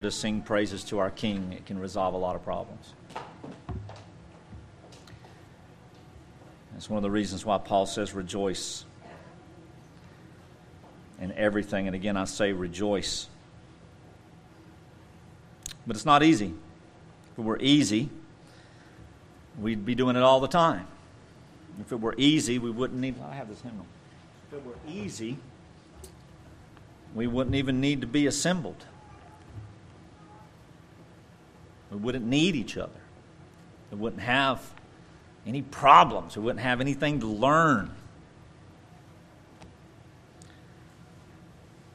to sing praises to our King, it can resolve a lot of problems. That's one of the reasons why Paul says rejoice in everything. And again, I say rejoice. But it's not easy. If it were easy, we'd be doing it all the time. If it were easy, we wouldn't need. I have this hymnal. If it were easy, we wouldn't even need to be assembled. We wouldn't need each other. We wouldn't have any problems. We wouldn't have anything to learn.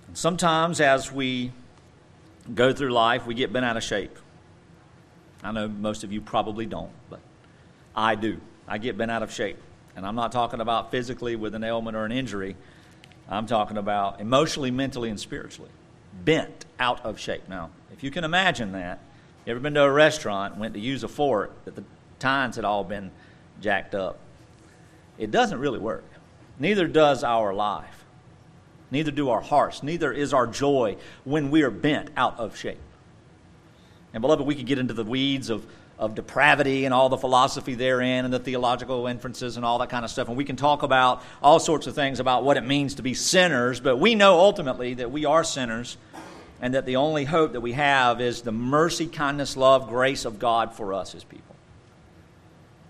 And sometimes, as we go through life, we get bent out of shape. I know most of you probably don't, but I do. I get bent out of shape. And I'm not talking about physically with an ailment or an injury. I'm talking about emotionally, mentally, and spiritually. Bent out of shape. Now, if you can imagine that, you ever been to a restaurant, went to use a fork, that the tines had all been jacked up? It doesn't really work. Neither does our life. Neither do our hearts. Neither is our joy when we are bent out of shape. And, beloved, we could get into the weeds of, of depravity and all the philosophy therein and the theological inferences and all that kind of stuff. And we can talk about all sorts of things about what it means to be sinners, but we know ultimately that we are sinners and that the only hope that we have is the mercy, kindness, love, grace of God for us as people.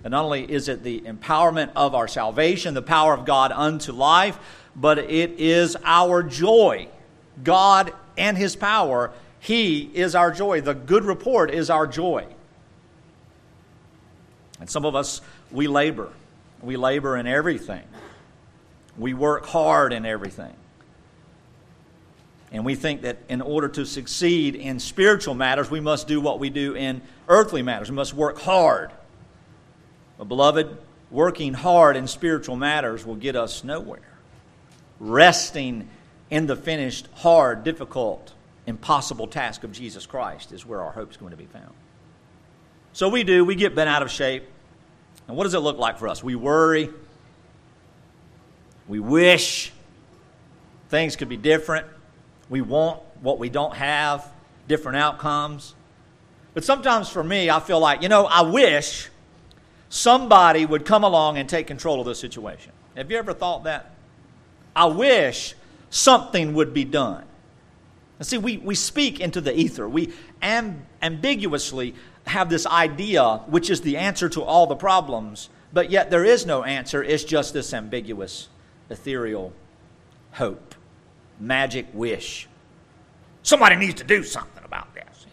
And not only is it the empowerment of our salvation, the power of God unto life, but it is our joy. God and His power, He is our joy. The good report is our joy. And some of us, we labor. We labor in everything. We work hard in everything. And we think that in order to succeed in spiritual matters, we must do what we do in earthly matters. We must work hard. But, beloved, working hard in spiritual matters will get us nowhere. Resting in the finished, hard, difficult, impossible task of Jesus Christ is where our hope is going to be found. So we do, we get bent out of shape. And what does it look like for us? We worry, we wish things could be different. We want what we don't have, different outcomes. But sometimes for me, I feel like, you know, I wish somebody would come along and take control of the situation. Have you ever thought that? I wish something would be done. And see, we, we speak into the ether. We amb- ambiguously have this idea, which is the answer to all the problems, but yet there is no answer. It's just this ambiguous, ethereal hope magic wish. Somebody needs to do something about this.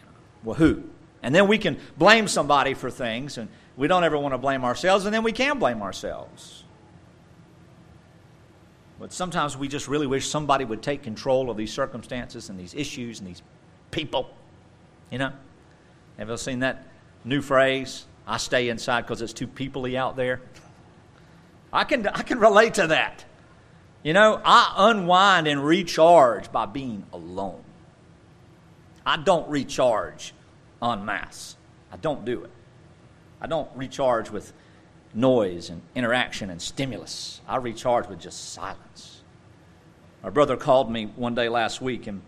Well, who? And then we can blame somebody for things, and we don't ever want to blame ourselves, and then we can blame ourselves. But sometimes we just really wish somebody would take control of these circumstances and these issues and these people. You know? Have you ever seen that new phrase? I stay inside because it's too peoply out there. I can, I can relate to that. You know, I unwind and recharge by being alone. I don't recharge en masse. I don't do it. I don't recharge with noise and interaction and stimulus. I recharge with just silence. My brother called me one day last week and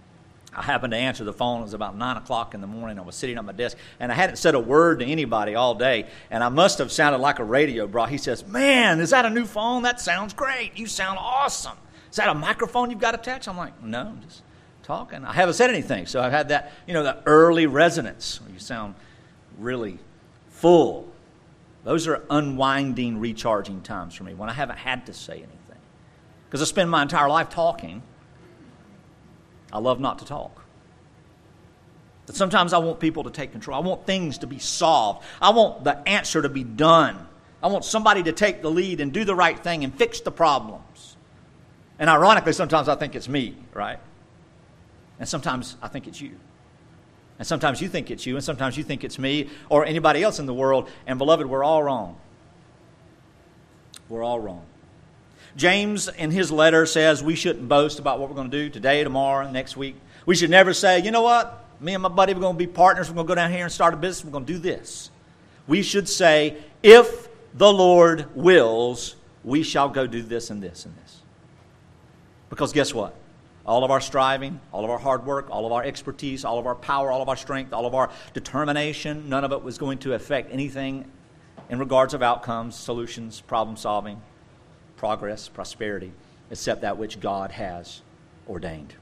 I happened to answer the phone. It was about 9 o'clock in the morning. I was sitting at my desk, and I hadn't said a word to anybody all day, and I must have sounded like a radio bra. He says, Man, is that a new phone? That sounds great. You sound awesome. Is that a microphone you've got attached? I'm like, No, I'm just talking. I haven't said anything. So I've had that, you know, that early resonance you sound really full. Those are unwinding, recharging times for me when I haven't had to say anything. Because I spend my entire life talking I love not to talk. But sometimes I want people to take control. I want things to be solved. I want the answer to be done. I want somebody to take the lead and do the right thing and fix the problems. And ironically, sometimes I think it's me, right? And sometimes I think it's you. And sometimes you think it's you, and sometimes you think it's me or anybody else in the world. And beloved, we're all wrong. We're all wrong. James, in his letter, says we shouldn't boast about what we're going to do today, tomorrow, next week. We should never say, you know what, me and my buddy, we're going to be partners. We're going to go down here and start a business. We're going to do this. We should say, if the Lord wills, we shall go do this and this and this. Because guess what? all of our striving, all of our hard work, all of our expertise, all of our power, all of our strength, all of our determination, none of it was going to affect anything in regards of outcomes, solutions, problem solving, progress, prosperity, except that which God has ordained,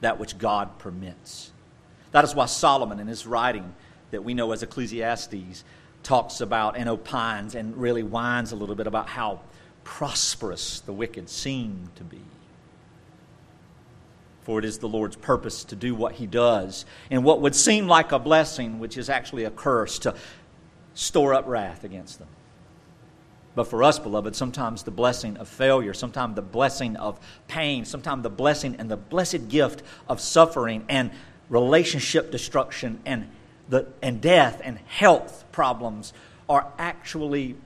that which God permits. That is why Solomon, in his writing that we know as Ecclesiastes, talks about and opines and really whines a little bit about how prosperous the wicked seem to be. For it is the Lord's purpose to do what He does, and what would seem like a blessing, which is actually a curse, to store up wrath against them. But for us, beloved, sometimes the blessing of failure, sometimes the blessing of pain, sometimes the blessing and the blessed gift of suffering and relationship destruction and, the, and death and health problems are actually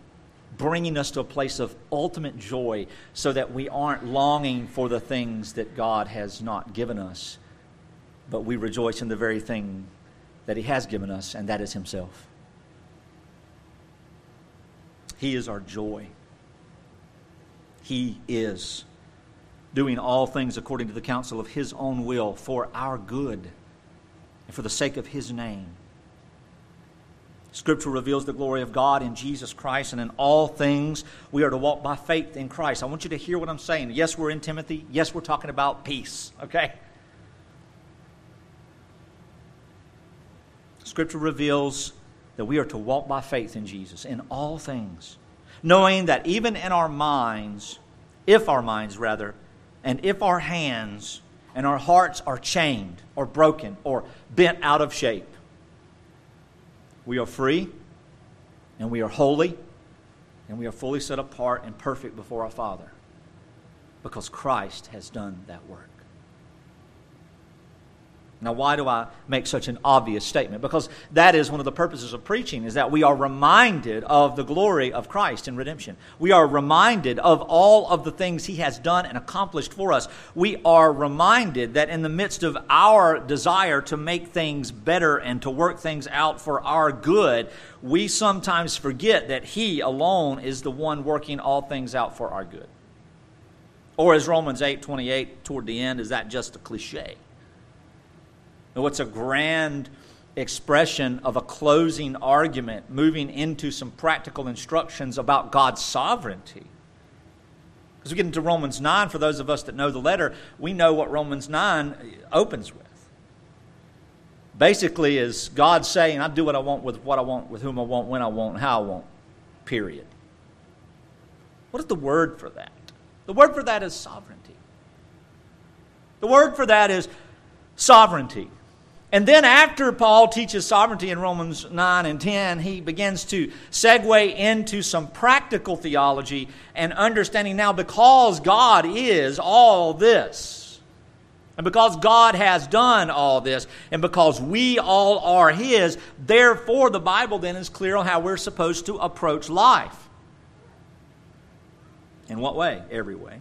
bringing us to a place of ultimate joy so that we aren't longing for the things that God has not given us, but we rejoice in the very thing that He has given us, and that is Himself. He is our joy. He is doing all things according to the counsel of His own will for our good and for the sake of His name. Scripture reveals the glory of God in Jesus Christ, and in all things we are to walk by faith in Christ. I want you to hear what I'm saying. Yes, we're in Timothy. Yes, we're talking about peace, okay? Scripture reveals that we are to walk by faith in Jesus in all things, knowing that even in our minds, if our minds rather, and if our hands and our hearts are chained or broken or bent out of shape, we are free, and we are holy, and we are fully set apart and perfect before our Father because Christ has done that work. Now, why do I make such an obvious statement? Because that is one of the purposes of preaching, is that we are reminded of the glory of Christ in redemption. We are reminded of all of the things He has done and accomplished for us. We are reminded that in the midst of our desire to make things better and to work things out for our good, we sometimes forget that He alone is the one working all things out for our good. Or as Romans 8 28 toward the end, is that just a cliche? What's a grand expression of a closing argument, moving into some practical instructions about God's sovereignty. As we get into Romans 9, for those of us that know the letter, we know what Romans 9 opens with. Basically, is God saying, I do what I want with what I want, with whom I want, when I want, how I want, period. What is the word for that? The word for that is sovereignty. The word for that is sovereignty. And then, after Paul teaches sovereignty in Romans 9 and 10, he begins to segue into some practical theology and understanding now because God is all this, and because God has done all this, and because we all are His, therefore the Bible then is clear on how we're supposed to approach life. In what way? Every way.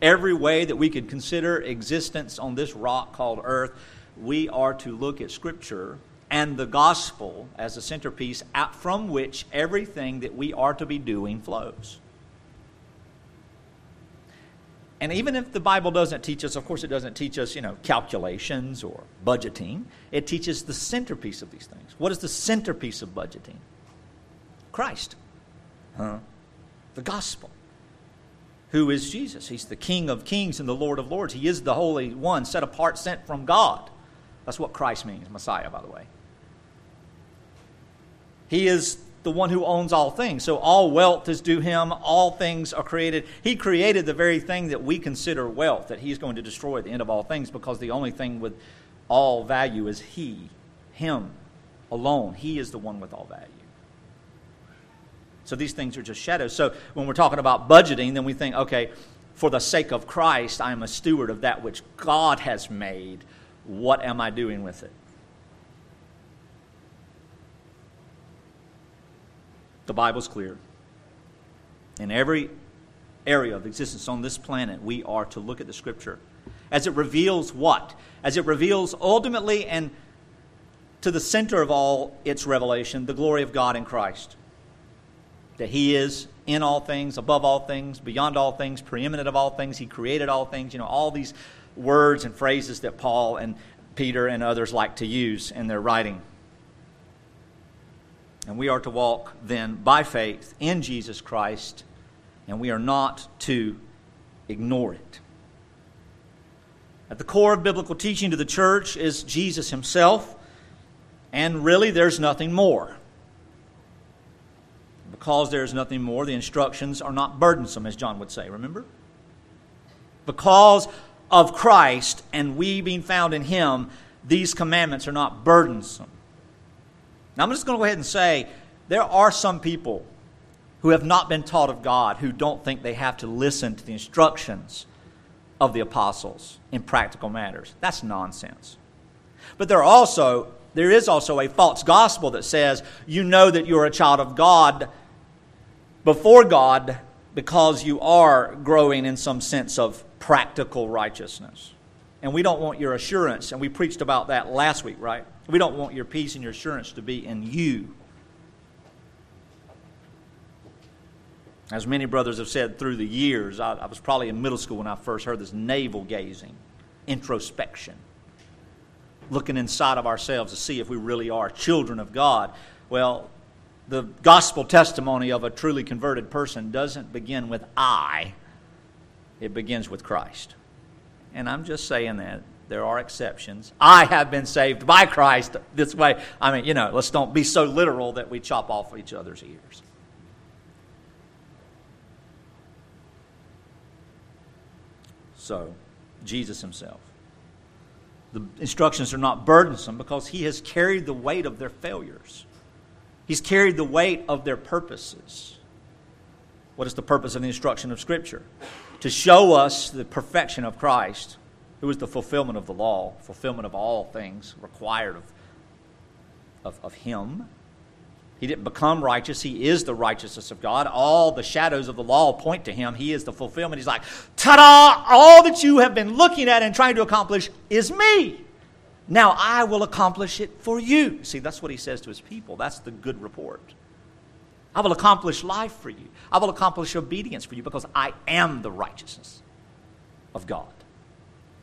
Every way that we could consider existence on this rock called earth we are to look at Scripture and the gospel as a centerpiece out from which everything that we are to be doing flows. And even if the Bible doesn't teach us, of course, it doesn't teach us, you know, calculations or budgeting. It teaches the centerpiece of these things. What is the centerpiece of budgeting? Christ. Huh? The gospel. Who is Jesus? He's the King of kings and the Lord of lords. He is the Holy One, set apart, sent from God. That's what Christ means, Messiah, by the way. He is the one who owns all things. So all wealth is due him, all things are created. He created the very thing that we consider wealth, that he's going to destroy at the end of all things, because the only thing with all value is he, him alone. He is the one with all value. So these things are just shadows. So when we're talking about budgeting, then we think, okay, for the sake of Christ, I am a steward of that which God has made what am I doing with it? The Bible's clear. In every area of existence on this planet, we are to look at the Scripture as it reveals what? As it reveals ultimately and to the center of all its revelation, the glory of God in Christ. that He is in all things, above all things, beyond all things, preeminent of all things. He created all things. You know, all these words and phrases that Paul and Peter and others like to use in their writing. And we are to walk then by faith in Jesus Christ, and we are not to ignore it. At the core of biblical teaching to the church is Jesus himself, and really there's nothing more. Because there's nothing more, the instructions are not burdensome, as John would say, remember? Because of Christ and we being found in Him, these commandments are not burdensome. Now, I'm just going to go ahead and say there are some people who have not been taught of God who don't think they have to listen to the instructions of the apostles in practical matters. That's nonsense. But there are also there is also a false gospel that says you know that you're a child of God before God because you are growing in some sense of practical righteousness. And we don't want your assurance, and we preached about that last week, right? We don't want your peace and your assurance to be in you. As many brothers have said through the years, I, I was probably in middle school when I first heard this navel gazing, introspection, looking inside of ourselves to see if we really are children of God. Well, the gospel testimony of a truly converted person doesn't begin with I, it begins with Christ. And I'm just saying that. There are exceptions. I have been saved by Christ this way. I mean, you know, let's don't be so literal that we chop off each other's ears. So, Jesus himself. The instructions are not burdensome because he has carried the weight of their failures. He's carried the weight of their purposes. What is the purpose of the instruction of Scripture? To show us the perfection of Christ, who is the fulfillment of the law, fulfillment of all things required of, of, of Him. He didn't become righteous. He is the righteousness of God. All the shadows of the law point to him. He is the fulfillment. He's like, ta da! All that you have been looking at and trying to accomplish is me. Now I will accomplish it for you. See, that's what he says to his people. That's the good report. I will accomplish life for you. I will accomplish obedience for you because I am the righteousness of God.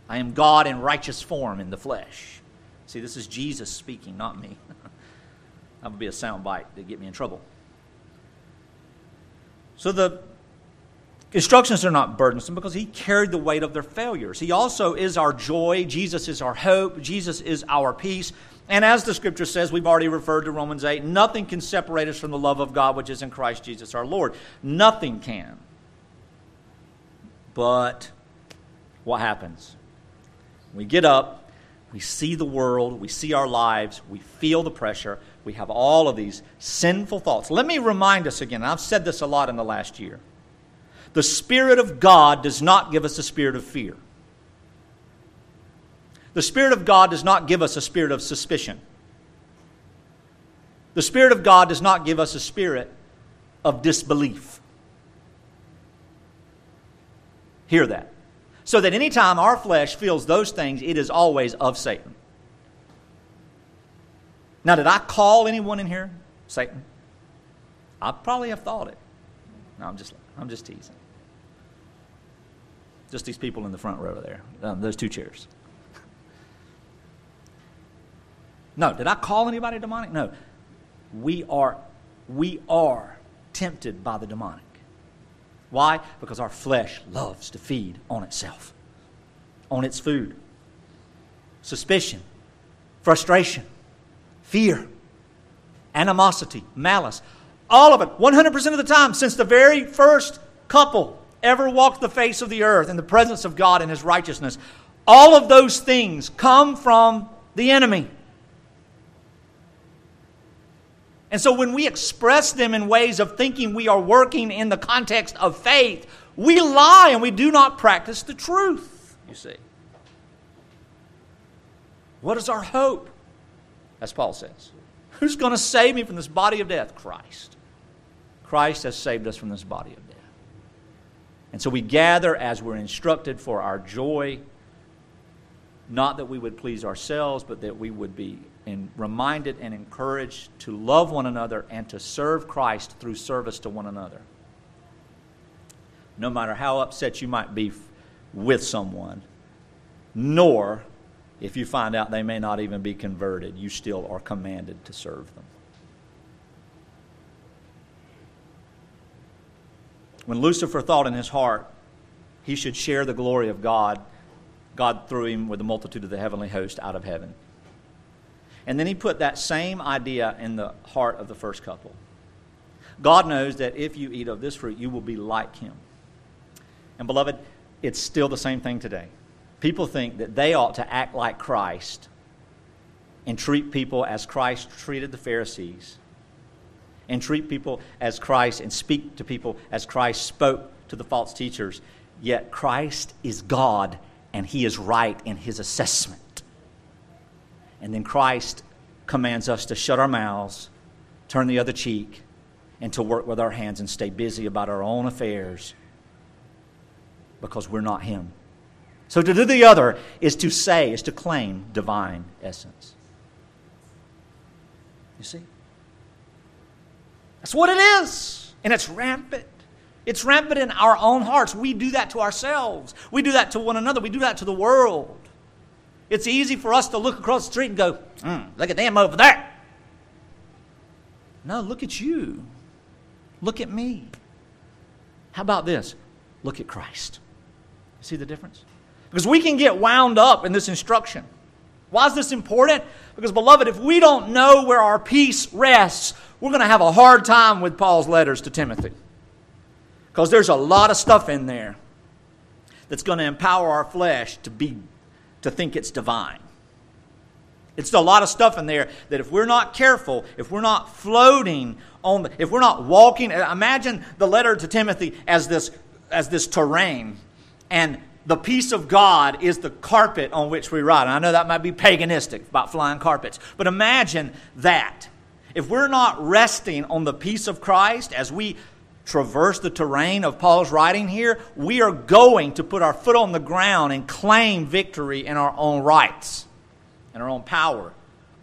I am God in righteous form in the flesh. See, this is Jesus speaking, not me. that would be a sound bite to get me in trouble. So the instructions are not burdensome because he carried the weight of their failures. He also is our joy. Jesus is our hope. Jesus is our peace. And as the scripture says, we've already referred to Romans 8 nothing can separate us from the love of God which is in Christ Jesus our Lord. Nothing can. But what happens? We get up, we see the world, we see our lives, we feel the pressure, we have all of these sinful thoughts. Let me remind us again, I've said this a lot in the last year. The Spirit of God does not give us a spirit of fear. The Spirit of God does not give us a spirit of suspicion. The Spirit of God does not give us a spirit of disbelief. Hear that. So that anytime our flesh feels those things, it is always of Satan. Now, did I call anyone in here Satan? I probably have thought it. No, I'm just, I'm just teasing. Just these people in the front row there, um, those two chairs. No. Did I call anybody demonic? No. We are, we are tempted by the demonic. Why? Because our flesh loves to feed on itself, on its food. Suspicion, frustration, fear, animosity, malice. All of it, 100% of the time, since the very first couple ever walked the face of the earth in the presence of God and His righteousness, all of those things come from the enemy. And so when we express them in ways of thinking we are working in the context of faith, we lie and we do not practice the truth, you see. What is our hope? As Paul says. Who's going to save me from this body of death? Christ. Christ has saved us from this body of death. And so we gather as we're instructed for our joy, not that we would please ourselves, but that we would be in, reminded and encouraged to love one another and to serve Christ through service to one another. No matter how upset you might be with someone, nor if you find out they may not even be converted, you still are commanded to serve them. When Lucifer thought in his heart he should share the glory of God, God threw him with the multitude of the heavenly host out of heaven. And then he put that same idea in the heart of the first couple. God knows that if you eat of this fruit, you will be like him. And beloved, it's still the same thing today. People think that they ought to act like Christ and treat people as Christ treated the Pharisees and treat people as Christ and speak to people as Christ spoke to the false teachers. Yet Christ is God and he is right in his assessment. And then Christ commands us to shut our mouths, turn the other cheek, and to work with our hands and stay busy about our own affairs because we're not him. So to do the other is to say, is to claim divine essence. You see? That's what it is. And it's rampant. It's rampant in our own hearts. We do that to ourselves. We do that to one another. We do that to the world. It's easy for us to look across the street and go, mm, look at them over there. No, look at you. Look at me. How about this? Look at Christ. See the difference? Because we can get wound up in this instruction. Why is this important? Because, beloved, if we don't know where our peace rests, we're going to have a hard time with Paul's letters to Timothy. Because there's a lot of stuff in there that's going to empower our flesh to be to think it's divine. It's a lot of stuff in there that if we're not careful, if we're not floating on the, if we're not walking, uh, imagine the letter to Timothy as this as this terrain and the peace of God is the carpet on which we ride. And I know that might be paganistic about flying carpets, but imagine that. If we're not resting on the peace of Christ as we traverse the terrain of Paul's writing here, we are going to put our foot on the ground and claim victory in our own rights and our own power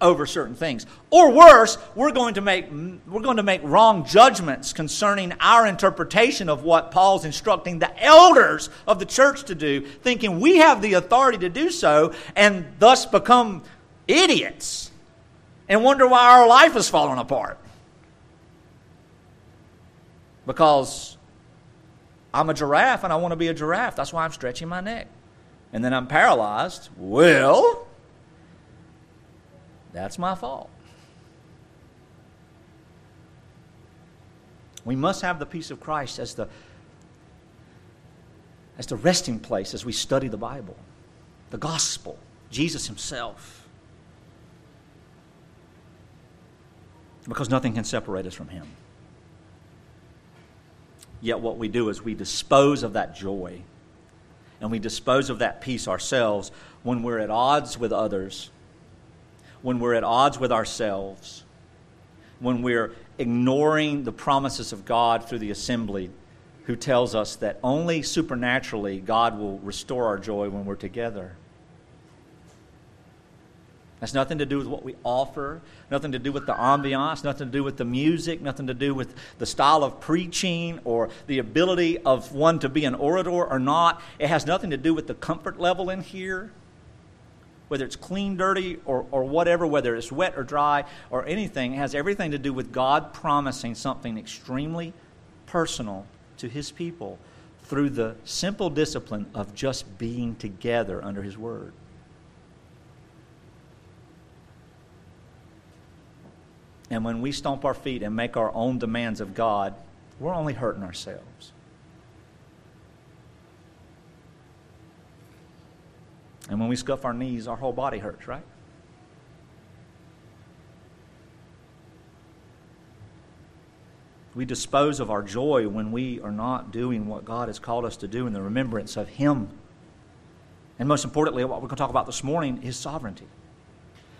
over certain things. Or worse, we're going to make, we're going to make wrong judgments concerning our interpretation of what Paul's instructing the elders of the church to do, thinking we have the authority to do so, and thus become idiots and wonder why our life is falling apart. Because I'm a giraffe and I want to be a giraffe. That's why I'm stretching my neck. And then I'm paralyzed. Well, that's my fault. We must have the peace of Christ as the, as the resting place as we study the Bible, the gospel, Jesus Himself. Because nothing can separate us from Him. Yet, what we do is we dispose of that joy and we dispose of that peace ourselves when we're at odds with others when we're at odds with ourselves, when we're ignoring the promises of God through the assembly, who tells us that only supernaturally God will restore our joy when we're together. Has nothing to do with what we offer, nothing to do with the ambiance, nothing to do with the music, nothing to do with the style of preaching or the ability of one to be an orator or not. It has nothing to do with the comfort level in here whether it's clean, dirty, or, or whatever, whether it's wet or dry or anything, it has everything to do with God promising something extremely personal to His people through the simple discipline of just being together under His Word. And when we stomp our feet and make our own demands of God, we're only hurting ourselves. And when we scuff our knees, our whole body hurts, right? We dispose of our joy when we are not doing what God has called us to do in the remembrance of Him. And most importantly, what we're going to talk about this morning is sovereignty.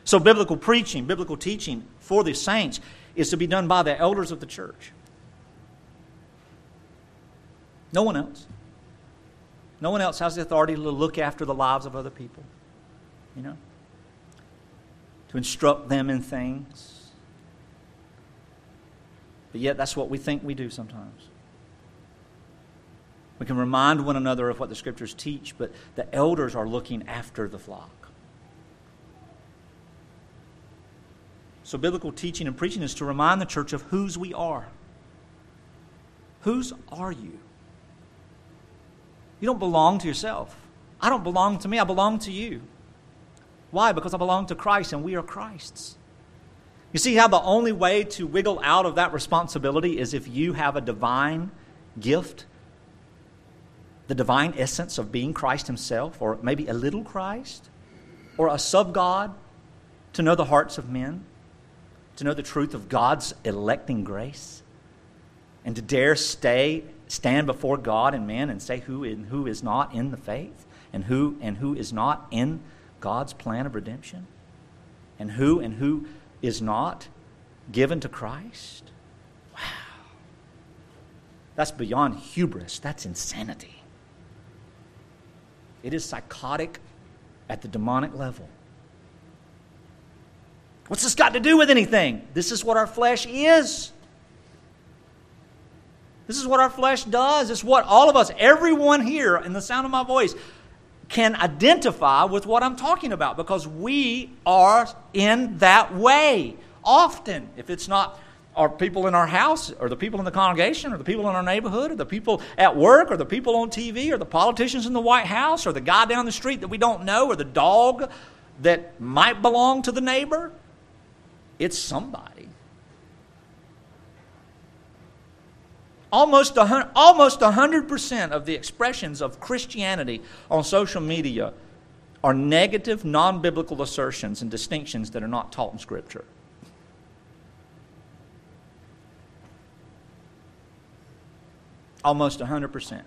So, biblical preaching, biblical teaching for the saints is to be done by the elders of the church. No one else. No one else has the authority to look after the lives of other people. you know, to instruct them in things. But yet, that's what we think we do sometimes. We can remind one another of what the scriptures teach, but the elders are looking after the flock. So, biblical teaching and preaching is to remind the church of whose we are. Whose are you? You don't belong to yourself. I don't belong to me, I belong to you. Why? Because I belong to Christ and we are Christ's. You see how the only way to wiggle out of that responsibility is if you have a divine gift, the divine essence of being Christ Himself, or maybe a little Christ, or a sub God to know the hearts of men, to know the truth of God's electing grace, and to dare stay stand before God and men and say who and who is not in the faith and who and who is not in God's plan of redemption and who and who is not given to Christ. Wow. That's beyond hubris. That's insanity. It is psychotic at the demonic level. What's this got to do with anything? This is what our flesh is. This is what our flesh does. It's what all of us, everyone here in the sound of my voice, can identify with what I'm talking about because we are in that way often. If it's not our people in our house, or the people in the congregation, or the people in our neighborhood, or the people at work, or the people on TV, or the politicians in the White House, or the guy down the street that we don't know, or the dog that might belong to the neighbor, it's somebody. Almost, a, almost 100% of the expressions of Christianity on social media are negative, non biblical assertions and distinctions that are not taught in Scripture. Almost 100%.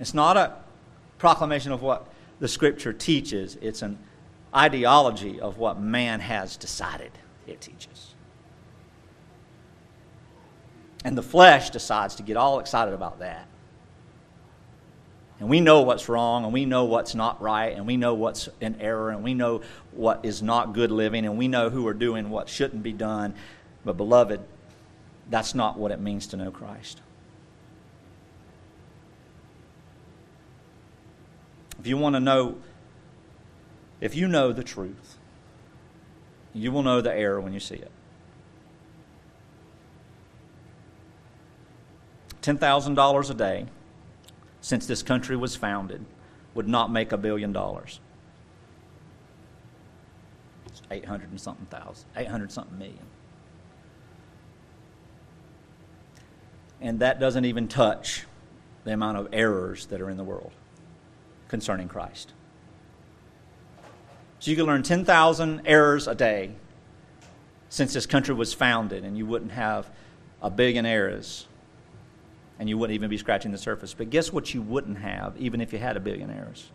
It's not a proclamation of what the Scripture teaches, it's an ideology of what man has decided it teaches. And the flesh decides to get all excited about that. And we know what's wrong, and we know what's not right, and we know what's in error, and we know what is not good living, and we know who are doing what shouldn't be done. But, beloved, that's not what it means to know Christ. If you want to know, if you know the truth, you will know the error when you see it. $10,000 a day since this country was founded would not make a billion dollars. It's 800 and something thousand, 800 something million. And that doesn't even touch the amount of errors that are in the world concerning Christ. So you could learn 10,000 errors a day since this country was founded, and you wouldn't have a billion errors and you wouldn't even be scratching the surface. But guess what you wouldn't have, even if you had a billion errors?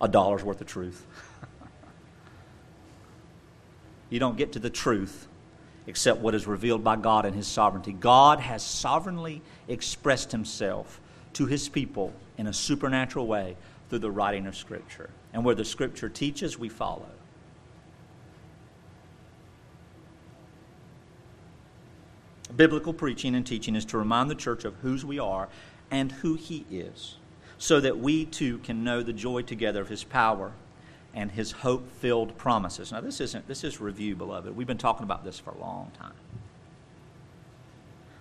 A dollar's worth of truth. you don't get to the truth except what is revealed by God and His sovereignty. God has sovereignly expressed Himself to His people in a supernatural way through the writing of Scripture. And where the Scripture teaches, we follow. Biblical preaching and teaching is to remind the church of whose we are and who He is, so that we too can know the joy together of His power and His hope filled promises. Now, this isn't, this is review, beloved. We've been talking about this for a long time.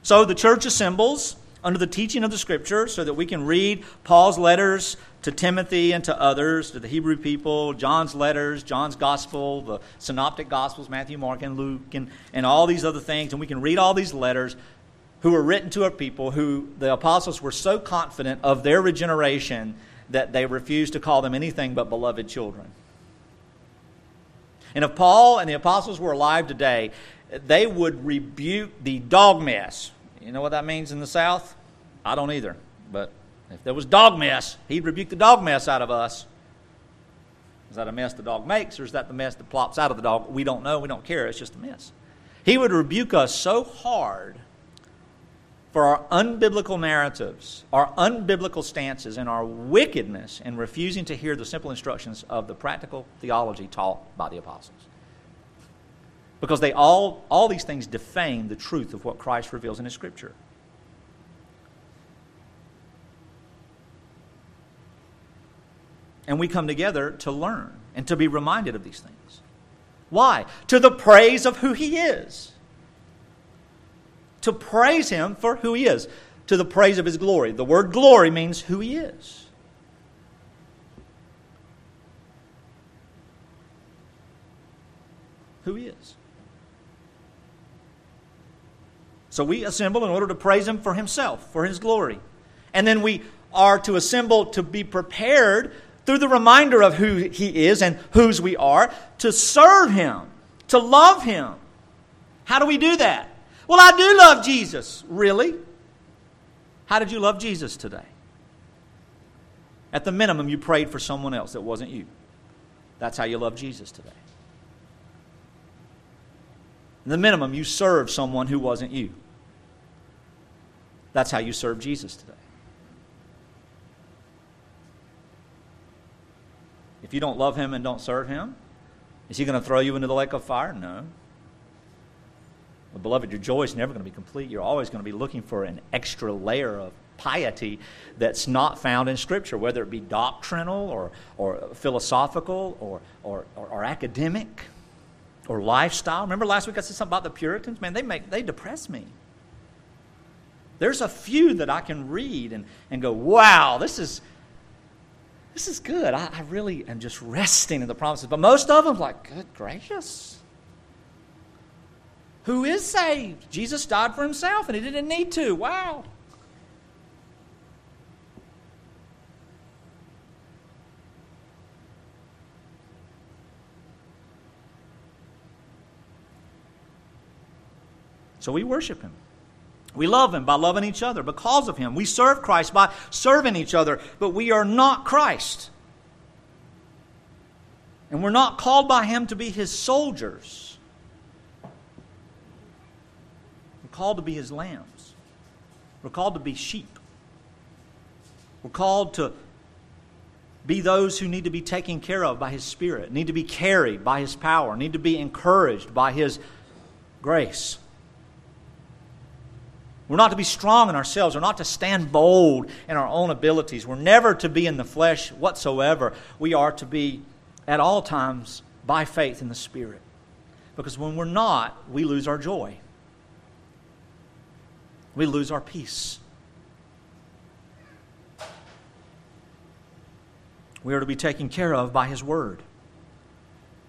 So the church assembles under the teaching of the Scripture so that we can read Paul's letters to Timothy and to others, to the Hebrew people, John's letters, John's gospel, the synoptic gospels, Matthew, Mark, and Luke, and, and all these other things. And we can read all these letters who were written to a people who the apostles were so confident of their regeneration that they refused to call them anything but beloved children. And if Paul and the apostles were alive today, they would rebuke the dog mess you know what that means in the South? I don't either. But if there was dog mess, he'd rebuke the dog mess out of us. Is that a mess the dog makes, or is that the mess that plops out of the dog? We don't know. We don't care. It's just a mess. He would rebuke us so hard for our unbiblical narratives, our unbiblical stances, and our wickedness in refusing to hear the simple instructions of the practical theology taught by the apostles. Because they all, all these things defame the truth of what Christ reveals in His Scripture. And we come together to learn and to be reminded of these things. Why? To the praise of who He is to praise him for who he is, to the praise of his glory. The word glory means who he is. Who he is. So we assemble in order to praise him for himself, for his glory. And then we are to assemble to be prepared through the reminder of who he is and whose we are to serve him, to love him. How do we do that? Well, I do love Jesus. Really? How did you love Jesus today? At the minimum, you prayed for someone else that wasn't you. That's how you love Jesus today. At the minimum, you served someone who wasn't you. That's how you serve Jesus today. If you don't love him and don't serve him, is he going to throw you into the lake of fire? No. Well, beloved, your joy is never going to be complete. You're always going to be looking for an extra layer of piety that's not found in Scripture, whether it be doctrinal or, or philosophical or, or, or, or academic or lifestyle. Remember last week I said something about the Puritans? Man, they, make, they depress me. There's a few that I can read and, and go, wow, this is, this is good. I, I really am just resting in the promises. But most of them, like, good gracious who is saved. Jesus died for himself and he didn't need to. Wow. So we worship him. We love him by loving each other because of him. We serve Christ by serving each other, but we are not Christ. And we're not called by him to be his soldiers. We're called to be his lambs. We're called to be sheep. We're called to be those who need to be taken care of by his spirit, need to be carried by his power, need to be encouraged by his grace. We're not to be strong in ourselves. We're not to stand bold in our own abilities. We're never to be in the flesh whatsoever. We are to be at all times by faith in the Spirit. Because when we're not, we lose our joy we lose our peace. We are to be taken care of by His Word.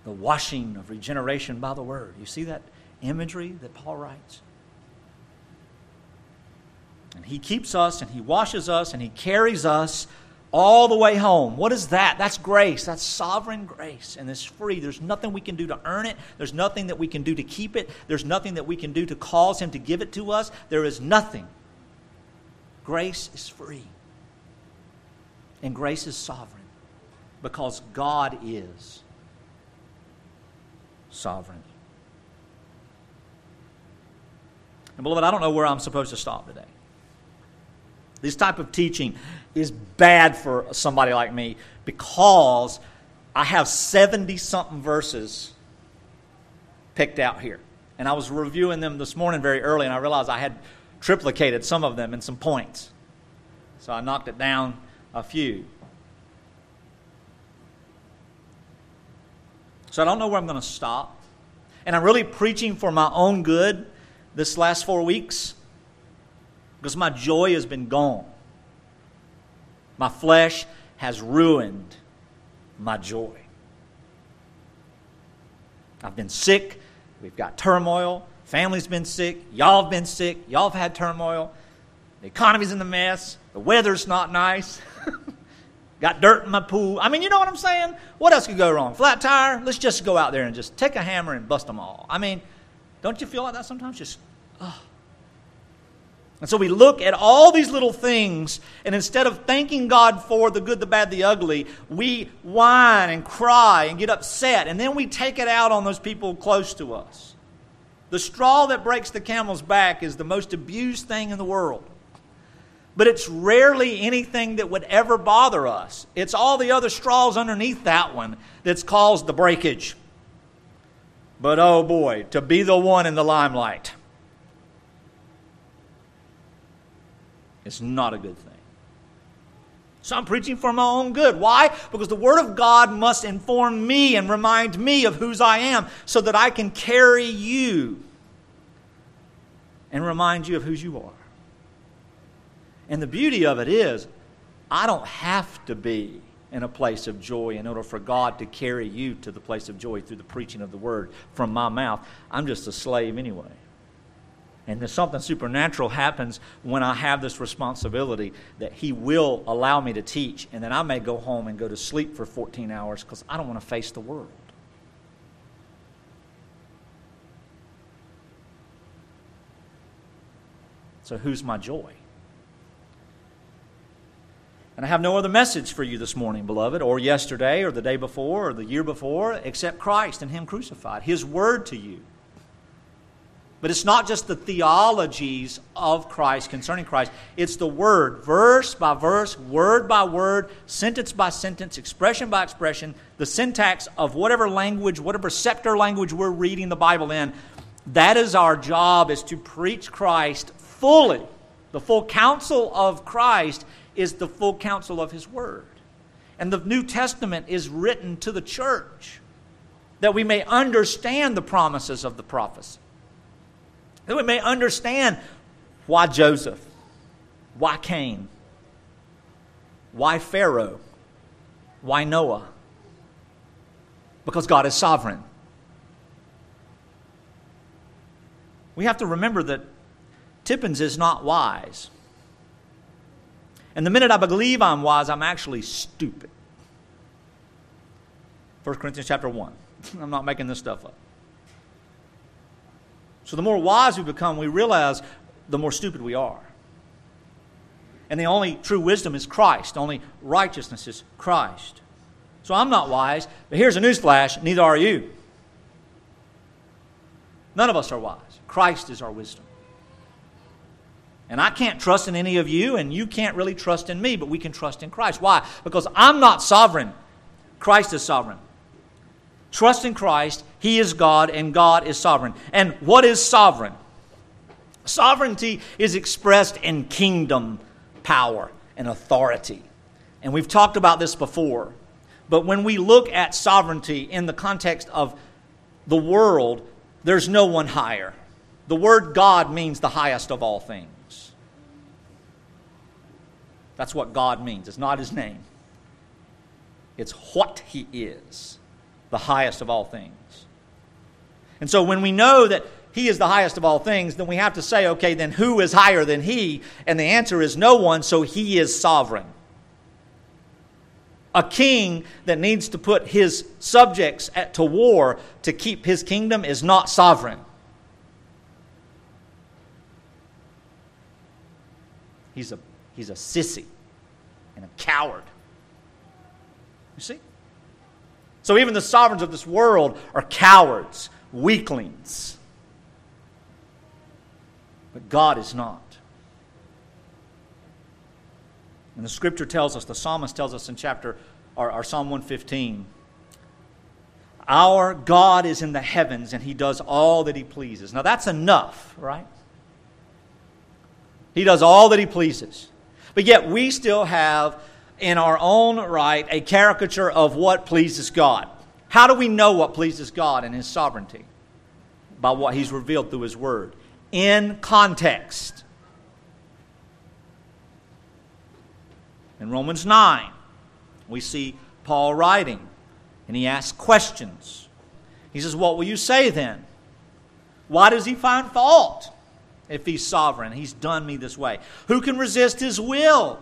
The washing of regeneration by the Word. You see that imagery that Paul writes? And He keeps us and He washes us and He carries us all the way home. What is that? That's grace. That's sovereign grace. And it's free. There's nothing we can do to earn it. There's nothing that we can do to keep it. There's nothing that we can do to cause Him to give it to us. There is nothing. Grace is free. And grace is sovereign because God is sovereign. And beloved, I don't know where I'm supposed to stop today. This type of teaching is bad for somebody like me because I have 70 something verses picked out here. And I was reviewing them this morning very early, and I realized I had triplicated some of them in some points. So I knocked it down a few. So I don't know where I'm going to stop. And I'm really preaching for my own good this last four weeks because my joy has been gone. My flesh has ruined my joy. I've been sick. We've got turmoil. Family's been sick. Y'all have been sick. Y'all have had turmoil. The economy's in the mess. The weather's not nice. got dirt in my pool. I mean, you know what I'm saying? What else could go wrong? Flat tire? Let's just go out there and just take a hammer and bust them all. I mean, don't you feel like that sometimes? Just, and so we look at all these little things, and instead of thanking God for the good, the bad, the ugly, we whine and cry and get upset, and then we take it out on those people close to us. The straw that breaks the camel's back is the most abused thing in the world. But it's rarely anything that would ever bother us. It's all the other straws underneath that one that's caused the breakage. But oh boy, to be the one in the limelight is not a good thing. So I'm preaching for my own good. Why? Because the Word of God must inform me and remind me of whose I am so that I can carry you and remind you of whose you are. And the beauty of it is, I don't have to be in a place of joy in order for God to carry you to the place of joy through the preaching of the Word from my mouth. I'm just a slave anyway. And then something supernatural happens when I have this responsibility that He will allow me to teach, and then I may go home and go to sleep for 14 hours because I don't want to face the world. So, who's my joy? And I have no other message for you this morning, beloved, or yesterday, or the day before, or the year before, except Christ and Him crucified, His word to you. But it's not just the theologies of Christ concerning Christ, it's the word, verse by verse, word by word, sentence by sentence, expression by expression, the syntax of whatever language, whatever scepter language we're reading the Bible in. That is our job, is to preach Christ fully. The full counsel of Christ is the full counsel of His Word. And the New Testament is written to the church that we may understand the promises of the prophecy that we may understand why Joseph, why Cain, why Pharaoh, why Noah. Because God is sovereign. We have to remember that Tippins is not wise. And the minute I believe I'm wise, I'm actually stupid. 1 Corinthians chapter 1. I'm not making this stuff up. So the more wise we become, we realize the more stupid we are. And the only true wisdom is Christ. The only righteousness is Christ. So I'm not wise, but here's a newsflash neither are you. None of us are wise. Christ is our wisdom. And I can't trust in any of you, and you can't really trust in me, but we can trust in Christ. Why? Because I'm not sovereign, Christ is sovereign. Trust in Christ. He is God and God is sovereign. And what is sovereign? Sovereignty is expressed in kingdom power and authority. And we've talked about this before. But when we look at sovereignty in the context of the world, there's no one higher. The word God means the highest of all things. That's what God means. It's not his name, it's what he is the highest of all things. And so when we know that he is the highest of all things, then we have to say, okay, then who is higher than he? And the answer is no one, so he is sovereign. A king that needs to put his subjects at, to war to keep his kingdom is not sovereign. He's a, he's a sissy and a coward. You see? So even the sovereigns of this world are cowards, weaklings. But God is not. And the scripture tells us, the psalmist tells us in chapter, or, or Psalm 115, our God is in the heavens and he does all that he pleases. Now that's enough, right? He does all that he pleases. But yet we still have in our own right a caricature of what pleases God. How do we know what pleases God and His sovereignty? By what He's revealed through His Word. In context. In Romans 9, we see Paul writing, and he asks questions. He says, What will you say then? Why does he find fault if he's sovereign? He's done me this way. Who can resist his will?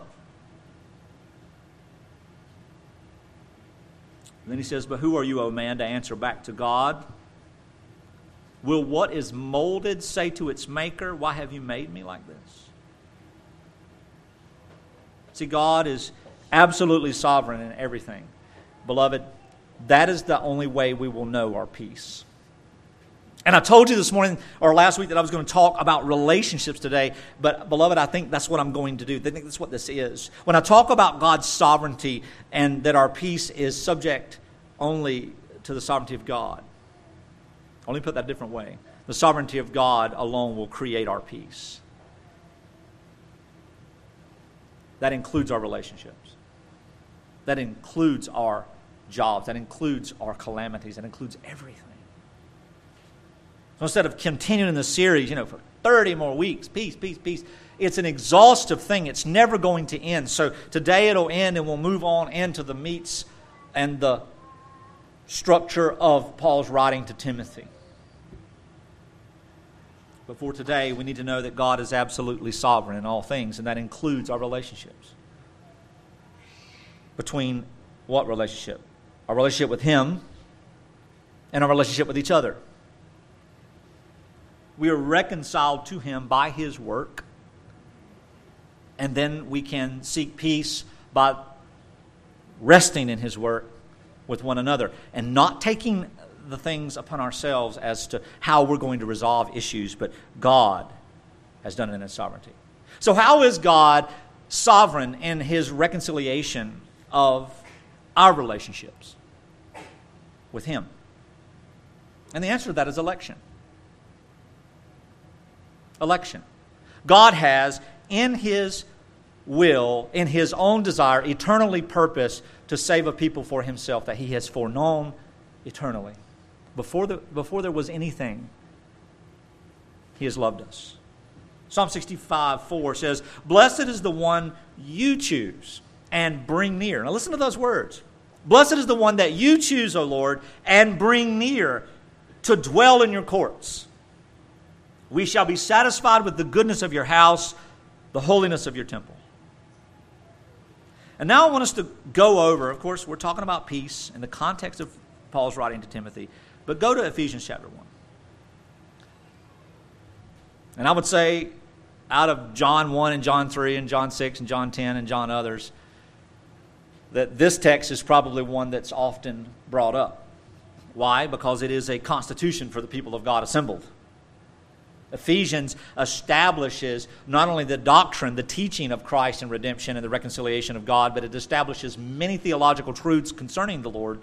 And then he says, But who are you, O man, to answer back to God? Will what is molded say to its maker, Why have you made me like this? See, God is absolutely sovereign in everything. Beloved, that is the only way we will know our peace. And I told you this morning or last week that I was going to talk about relationships today, but beloved, I think that's what I'm going to do. I think that's what this is. When I talk about God's sovereignty and that our peace is subject only to the sovereignty of God, me put that a different way. The sovereignty of God alone will create our peace. That includes our relationships. That includes our jobs. That includes our calamities. That includes everything. So instead of continuing the series, you know, for 30 more weeks, peace, peace, peace, it's an exhaustive thing. It's never going to end. So today it'll end and we'll move on into the meats and the structure of Paul's writing to Timothy. But for today, we need to know that God is absolutely sovereign in all things, and that includes our relationships. Between what relationship? Our relationship with Him and our relationship with each other. We are reconciled to Him by His work, and then we can seek peace by resting in His work with one another and not taking the things upon ourselves as to how we're going to resolve issues, but God has done it in His sovereignty. So, how is God sovereign in His reconciliation of our relationships with Him? And the answer to that is election. Election. God has, in His will, in His own desire, eternally purpose to save a people for Himself that He has foreknown eternally. Before, the, before there was anything, He has loved us. Psalm 65 4 says, Blessed is the one you choose and bring near. Now listen to those words. Blessed is the one that you choose, O Lord, and bring near to dwell in your courts. We shall be satisfied with the goodness of your house, the holiness of your temple. And now I want us to go over, of course, we're talking about peace in the context of Paul's writing to Timothy. But go to Ephesians chapter 1. And I would say, out of John 1 and John 3 and John 6 and John 10 and John others, that this text is probably one that's often brought up. Why? Because it is a constitution for the people of God assembled. Ephesians establishes not only the doctrine, the teaching of Christ and redemption and the reconciliation of God, but it establishes many theological truths concerning the Lord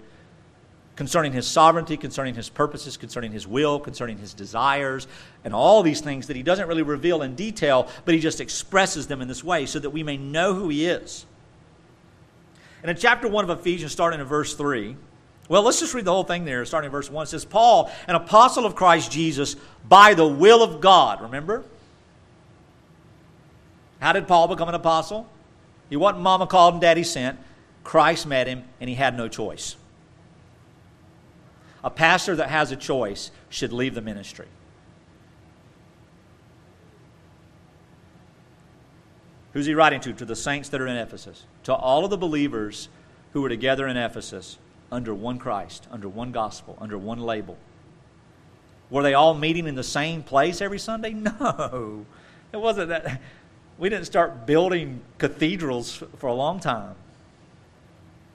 concerning his sovereignty, concerning his purposes, concerning his will, concerning his desires, and all these things that he doesn't really reveal in detail, but he just expresses them in this way so that we may know who he is. And in chapter 1 of Ephesians, starting in verse 3, well, let's just read the whole thing there, starting in verse 1. It says, Paul, an apostle of Christ Jesus, by the will of God. Remember? How did Paul become an apostle? He wasn't mama called and daddy sent. Christ met him, and he had no choice. A pastor that has a choice should leave the ministry. Who's he writing to? To the saints that are in Ephesus. To all of the believers who were together in Ephesus under one Christ, under one gospel, under one label. Were they all meeting in the same place every Sunday? No. It wasn't that. We didn't start building cathedrals for a long time,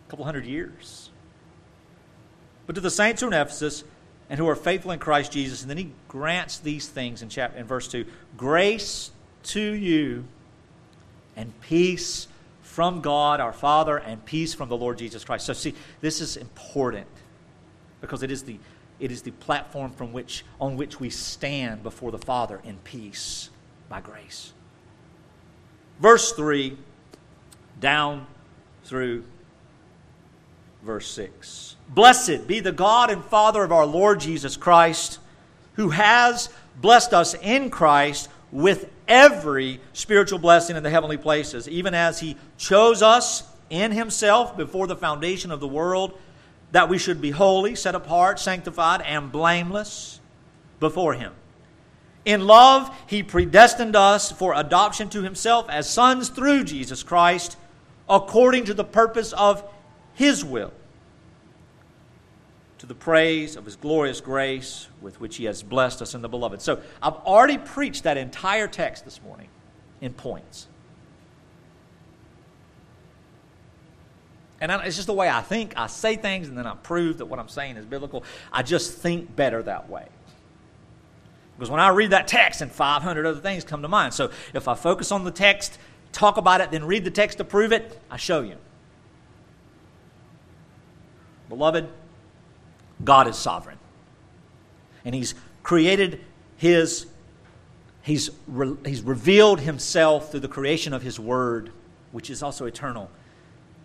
a couple hundred years but to the saints who are in Ephesus and who are faithful in Christ Jesus. And then he grants these things in, chapter, in verse 2 grace to you and peace from God our Father and peace from the Lord Jesus Christ. So, see, this is important because it is the, it is the platform from which, on which we stand before the Father in peace by grace. Verse 3 down through verse 6. Blessed be the God and Father of our Lord Jesus Christ, who has blessed us in Christ with every spiritual blessing in the heavenly places, even as He chose us in Himself before the foundation of the world, that we should be holy, set apart, sanctified, and blameless before Him. In love, He predestined us for adoption to Himself as sons through Jesus Christ, according to the purpose of His will to the praise of his glorious grace with which he has blessed us in the beloved. So I've already preached that entire text this morning in points. And it's just the way I think. I say things and then I prove that what I'm saying is biblical. I just think better that way. Because when I read that text, and 500 other things come to mind. So if I focus on the text, talk about it, then read the text to prove it, I show you. Beloved, God is sovereign. And He's created His, He's, re, he's revealed Himself through the creation of His Word, which is also eternal.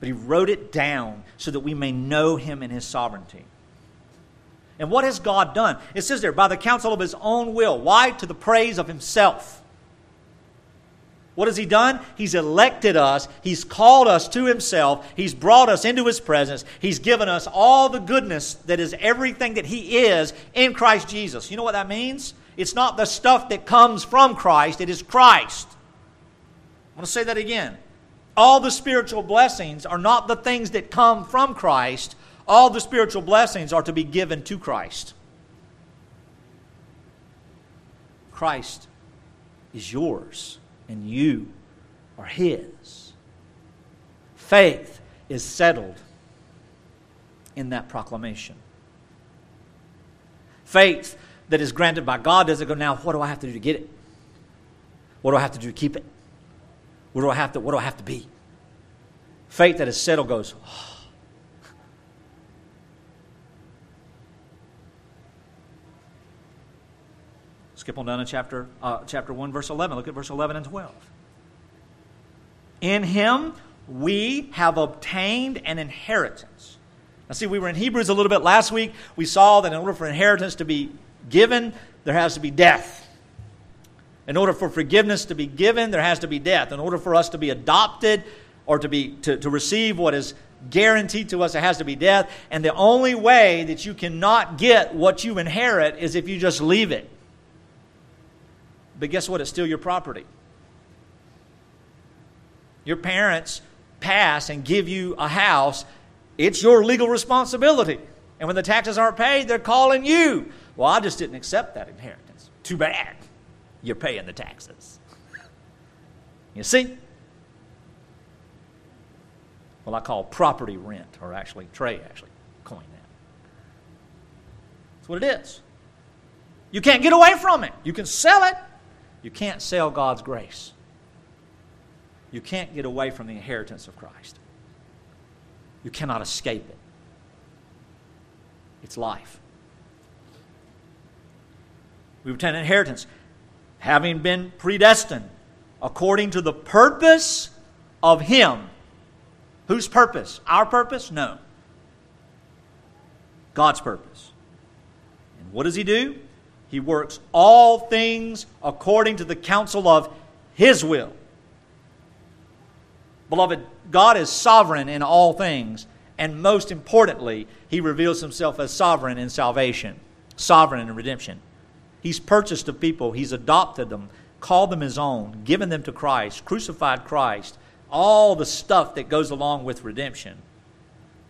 But He wrote it down so that we may know Him and His sovereignty. And what has God done? It says there, by the counsel of His own will. Why? To the praise of Himself. What has He done? He's elected us. He's called us to Himself. He's brought us into His presence. He's given us all the goodness that is everything that He is in Christ Jesus. You know what that means? It's not the stuff that comes from Christ, it is Christ. I want to say that again. All the spiritual blessings are not the things that come from Christ, all the spiritual blessings are to be given to Christ. Christ is yours and you are His. Faith is settled in that proclamation. Faith that is granted by God doesn't go, now, what do I have to do to get it? What do I have to do to keep it? What do I have to, what do I have to be? Faith that is settled goes, oh. Skip on down to chapter, uh, chapter 1, verse 11. Look at verse 11 and 12. In him we have obtained an inheritance. Now, see, we were in Hebrews a little bit last week. We saw that in order for inheritance to be given, there has to be death. In order for forgiveness to be given, there has to be death. In order for us to be adopted or to, be, to, to receive what is guaranteed to us, it has to be death. And the only way that you cannot get what you inherit is if you just leave it. But guess what? It's still your property. Your parents pass and give you a house, it's your legal responsibility. And when the taxes aren't paid, they're calling you. Well, I just didn't accept that inheritance. Too bad. You're paying the taxes. You see? Well, I call property rent, or actually, Trey actually coined that. That's what it is. You can't get away from it. You can sell it, you can't sell God's grace. You can't get away from the inheritance of Christ. You cannot escape it. It's life. We obtain inheritance having been predestined according to the purpose of Him. Whose purpose? Our purpose? No. God's purpose. And what does He do? He works all things according to the counsel of His will. Beloved, God is sovereign in all things, and most importantly, He reveals Himself as sovereign in salvation, sovereign in redemption. He's purchased a people, He's adopted them, called them His own, given them to Christ, crucified Christ, all the stuff that goes along with redemption,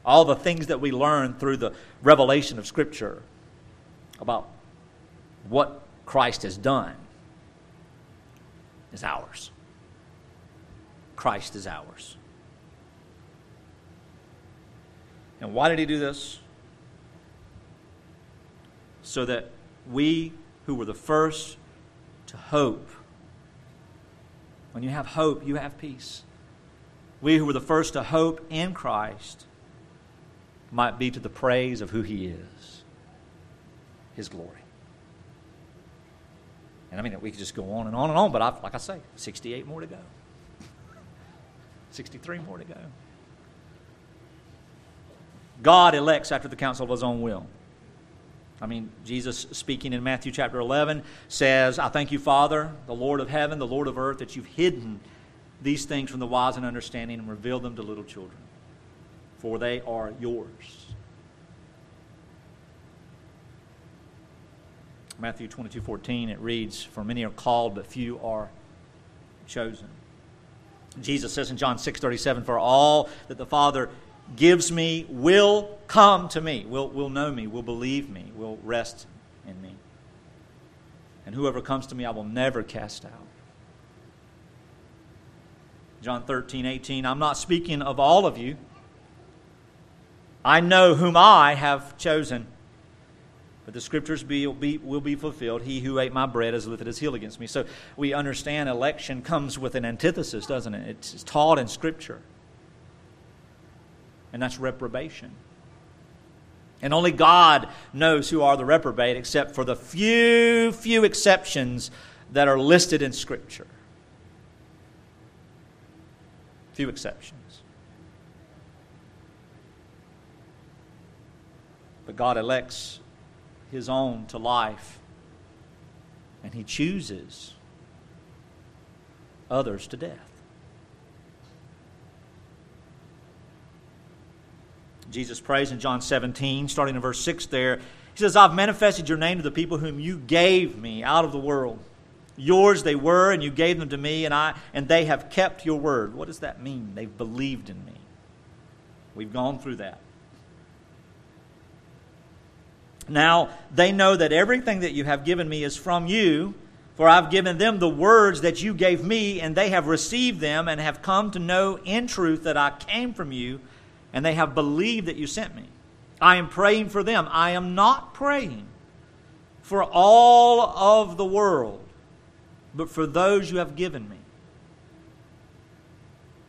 all the things that we learn through the revelation of Scripture about what Christ has done is ours. Christ is ours. And why did he do this? So that we who were the first to hope, when you have hope, you have peace. We who were the first to hope in Christ might be to the praise of who he is, his glory. And I mean, we could just go on and on and on, but I've, like I say, 68 more to go. 63 more to go. God elects after the counsel of his own will. I mean, Jesus speaking in Matthew chapter 11 says, I thank you, Father, the Lord of heaven, the Lord of earth, that you've hidden these things from the wise and understanding and revealed them to little children, for they are yours. Matthew 22 14, it reads, For many are called, but few are chosen. Jesus says in John 6 37, For all that the Father gives me will come to me, will, will know me, will believe me, will rest in me. And whoever comes to me, I will never cast out. John 13, 18, I'm not speaking of all of you. I know whom I have chosen But the scriptures be, be, will be fulfilled. He who ate my bread has lifted his heel against me. So we understand election comes with an antithesis, doesn't it? It's taught in Scripture. And that's reprobation. And only God knows who are the reprobate, except for the few, few exceptions that are listed in Scripture. Few exceptions. But God elects his own to life, and he chooses others to death. Jesus prays in John 17, starting in verse 6 there. He says, I've manifested your name to the people whom you gave me out of the world. Yours they were, and you gave them to me, and, I, and they have kept your word. What does that mean? They've believed in me. We've gone through that. Now they know that everything that you have given me is from you, for I've given them the words that you gave me, and they have received them and have come to know in truth that I came from you, and they have believed that you sent me. I am praying for them. I am not praying for all of the world, but for those you have given me,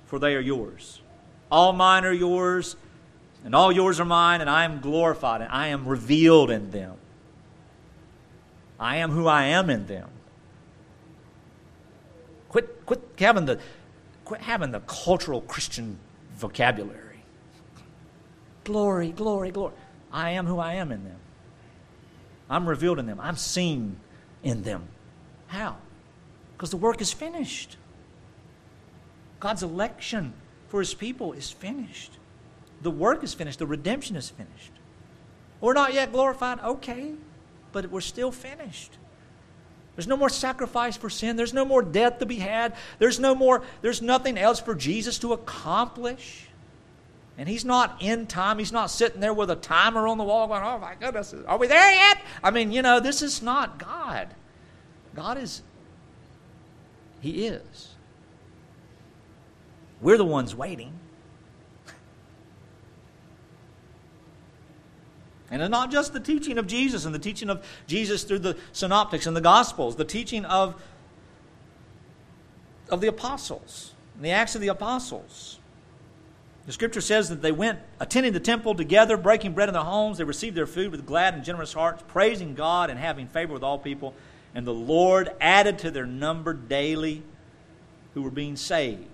for they are yours. All mine are yours and all yours are mine, and I am glorified, and I am revealed in them. I am who I am in them. Quit, quit having the, quit having the cultural Christian vocabulary. Glory, glory, glory. I am who I am in them. I'm revealed in them. I'm seen in them. How? Because the work is finished. God's election for his people is finished the work is finished, the redemption is finished. We're not yet glorified, okay, but we're still finished. There's no more sacrifice for sin. There's no more death to be had. There's no more, there's nothing else for Jesus to accomplish. And he's not in time. He's not sitting there with a timer on the wall going, oh my goodness, are we there yet? I mean, you know, this is not God. God is, He is. We're the ones waiting. And it's not just the teaching of Jesus and the teaching of Jesus through the synoptics and the gospels, the teaching of, of the apostles, and the Acts of the Apostles. The scripture says that they went attending the temple together, breaking bread in their homes. They received their food with glad and generous hearts, praising God and having favor with all people. And the Lord added to their number daily who were being saved.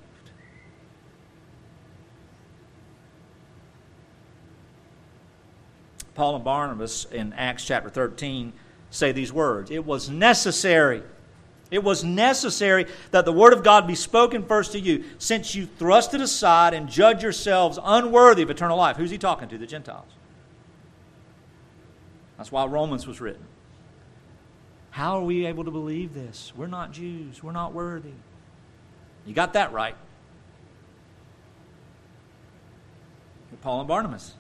Paul and Barnabas in Acts chapter 13 say these words It was necessary. It was necessary that the word of God be spoken first to you, since you thrust it aside and judge yourselves unworthy of eternal life. Who's he talking to? The Gentiles. That's why Romans was written. How are we able to believe this? We're not Jews. We're not worthy. You got that right. Paul and Barnabas.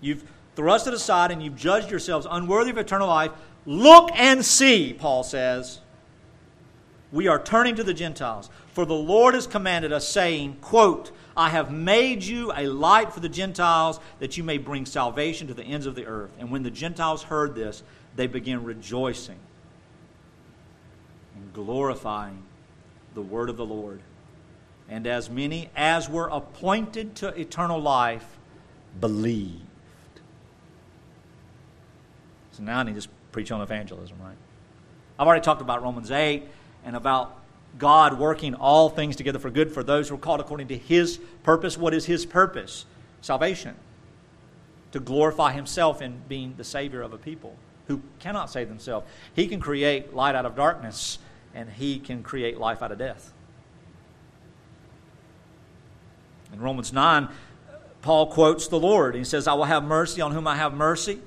You've thrust it aside and you've judged yourselves unworthy of eternal life, look and see, Paul says. We are turning to the Gentiles. For the Lord has commanded us, saying, quote, I have made you a light for the Gentiles, that you may bring salvation to the ends of the earth. And when the Gentiles heard this, they began rejoicing and glorifying the word of the Lord. And as many as were appointed to eternal life believed. So now I need to preach on evangelism, right? I've already talked about Romans 8 and about God working all things together for good for those who are called according to His purpose. What is His purpose? Salvation. To glorify Himself in being the Savior of a people who cannot save themselves. He can create light out of darkness, and He can create life out of death. In Romans 9, Paul quotes the Lord. He says, I will have mercy on whom I have mercy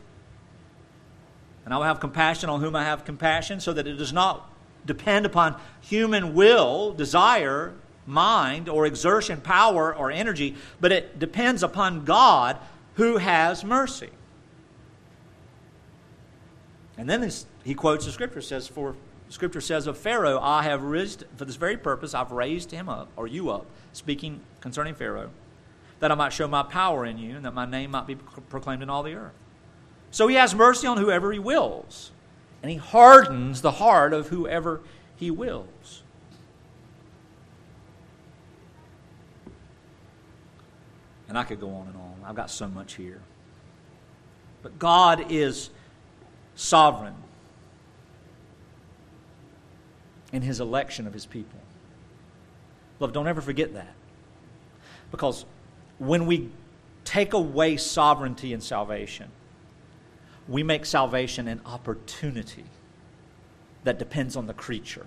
and I will have compassion on whom I have compassion, so that it does not depend upon human will, desire, mind, or exertion, power, or energy, but it depends upon God who has mercy. And then this, he quotes the scripture says, For scripture says of Pharaoh, I have raised, for this very purpose, I've raised him up, or you up, speaking concerning Pharaoh, that I might show my power in you, and that my name might be proclaimed in all the earth. So he has mercy on whoever he wills, and he hardens the heart of whoever he wills. And I could go on and on. I've got so much here. But God is sovereign in his election of his people. Love, don't ever forget that. Because when we take away sovereignty and salvation, we make salvation an opportunity that depends on the creature.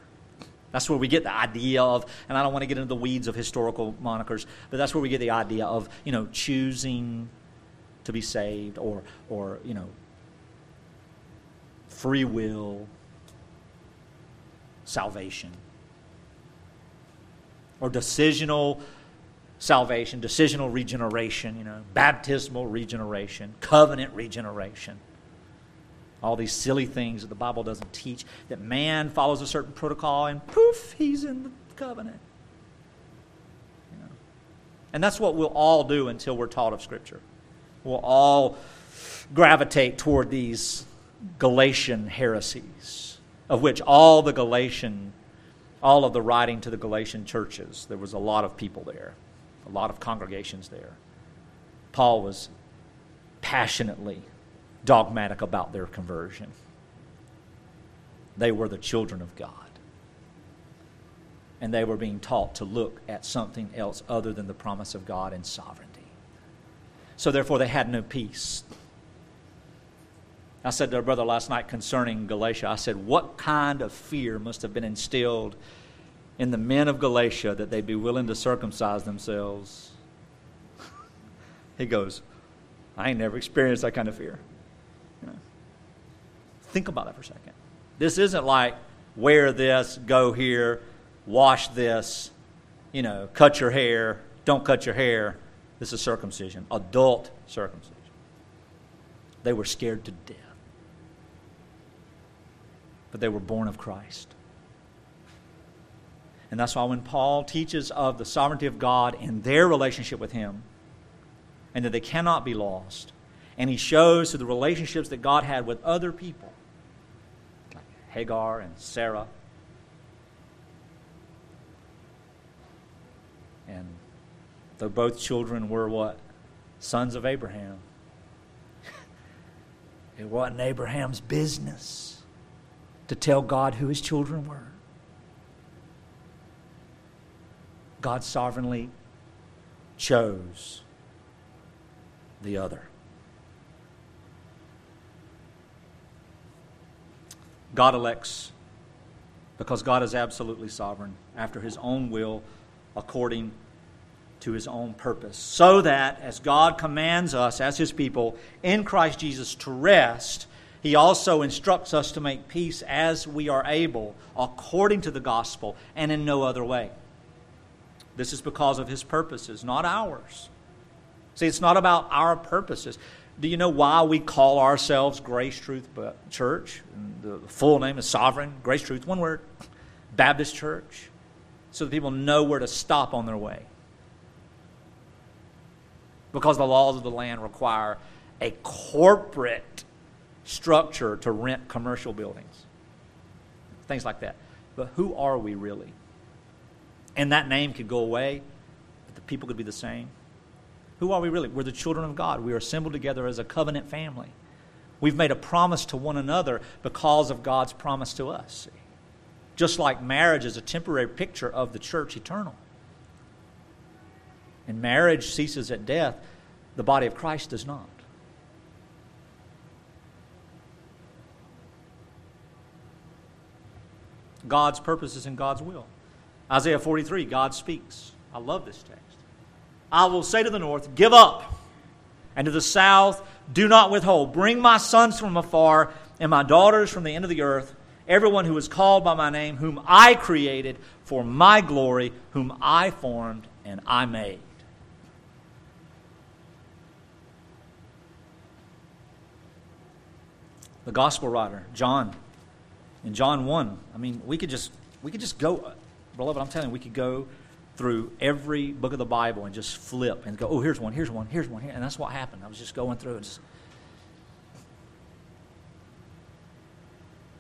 That's where we get the idea of, and I don't want to get into the weeds of historical monikers, but that's where we get the idea of, you know, choosing to be saved or, or you know, free will, salvation, or decisional salvation, decisional regeneration, you know, baptismal regeneration, covenant regeneration. All these silly things that the Bible doesn't teach, that man follows a certain protocol and poof, he's in the covenant. You know? And that's what we'll all do until we're taught of Scripture. We'll all gravitate toward these Galatian heresies, of which all the Galatian, all of the writing to the Galatian churches, there was a lot of people there a lot of congregations there. Paul was passionately dogmatic about their conversion. They were the children of God. And they were being taught to look at something else other than the promise of God and sovereignty. So, therefore, they had no peace. I said to a brother last night concerning Galatia, I said, What kind of fear must have been instilled in the men of Galatia that they'd be willing to circumcise themselves. he goes, I ain't never experienced that kind of fear. Think about that for a second. This isn't like wear this, go here, wash this, you know, cut your hair, don't cut your hair. This is circumcision, adult circumcision. They were scared to death. But they were born of Christ. And that's why when Paul teaches of the sovereignty of God and their relationship with Him, and that they cannot be lost, and he shows through the relationships that God had with other people, Hagar and Sarah, and though both children were what? Sons of Abraham. it wasn't Abraham's business to tell God who his children were. God sovereignly chose the other. God elects because God is absolutely sovereign after his own will according to his own purpose. So that as God commands us as his people in Christ Jesus to rest, he also instructs us to make peace as we are able according to the gospel and in no other way. This is because of his purposes, not ours. See, it's not about our purposes. Do you know why we call ourselves Grace Truth Church? The full name is Sovereign Grace Truth, one word, Baptist Church, so that people know where to stop on their way. Because the laws of the land require a corporate structure to rent commercial buildings, things like that. But who are we really? And that name could go away, but the people could be the same. Who are we really? We're the children of God. We are assembled together as a covenant family. We've made a promise to one another because of God's promise to us. Just like marriage is a temporary picture of the church eternal. And marriage ceases at death, the body of Christ does not. God's purposes and God's will. Isaiah 43, God speaks. I love this text. I will say to the north, Give up, and to the south, Do not withhold. Bring my sons from afar and my daughters from the end of the earth, everyone who is called by my name, whom I created for my glory, whom I formed and I made. The gospel writer, John, in John 1, I mean, we could just we could just go beloved, I'm telling you, we could go through every book of the Bible and just flip and go, oh, here's one, here's one, here's one, here. And that's what happened. I was just going through and just.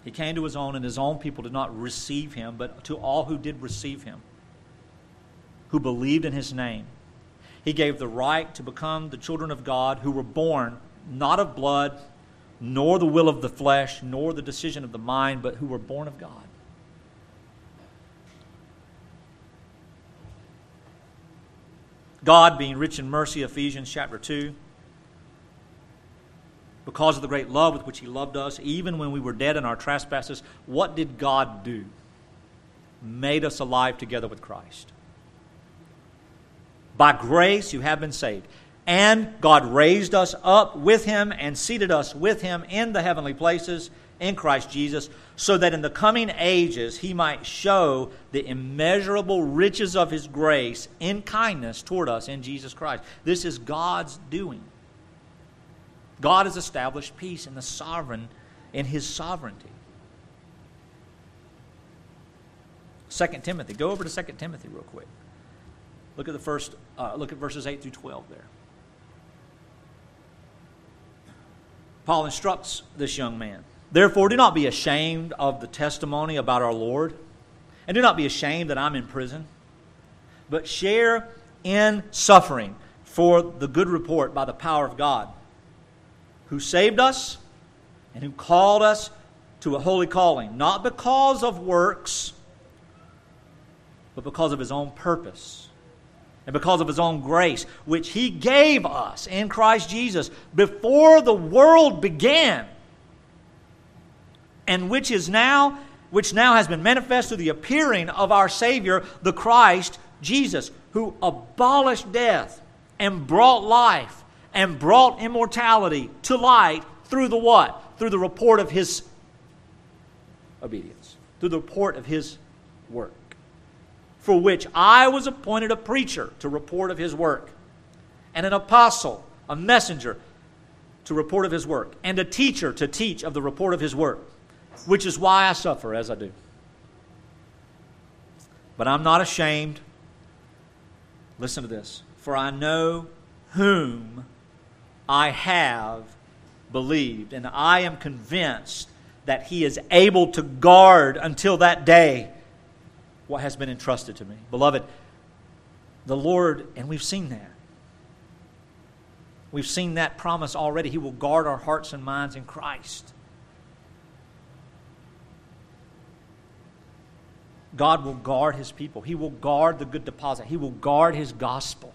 He came to his own, and his own people did not receive him, but to all who did receive him, who believed in his name, he gave the right to become the children of God who were born not of blood, nor the will of the flesh, nor the decision of the mind, but who were born of God. God, being rich in mercy, Ephesians chapter 2, because of the great love with which He loved us, even when we were dead in our trespasses, what did God do? Made us alive together with Christ. By grace you have been saved. And God raised us up with him and seated us with him in the heavenly places in Christ Jesus, so that in the coming ages he might show the immeasurable riches of his grace in kindness toward us in Jesus Christ. This is God's doing. God has established peace in the sovereign in his sovereignty. 2 Timothy. Go over to 2 Timothy real quick. Look at the first uh, look at verses 8 through 12 there. Paul instructs this young man. Therefore, do not be ashamed of the testimony about our Lord, and do not be ashamed that I'm in prison, but share in suffering for the good report by the power of God, who saved us and who called us to a holy calling, not because of works, but because of his own purpose and because of his own grace, which he gave us in Christ Jesus before the world began, and which is now which now has been manifest through the appearing of our Savior, the Christ Jesus, who abolished death and brought life and brought immortality to light through the what? Through the report of his obedience, through the report of his work. For which I was appointed a preacher to report of his work, and an apostle, a messenger to report of his work, and a teacher to teach of the report of his work, which is why I suffer as I do. But I'm not ashamed. Listen to this. For I know whom I have believed, and I am convinced that he is able to guard until that day what has been entrusted to me. Beloved, the Lord, and we've seen that. We've seen that promise already. He will guard our hearts and minds in Christ. God will guard his people. He will guard the good deposit. He will guard his gospel.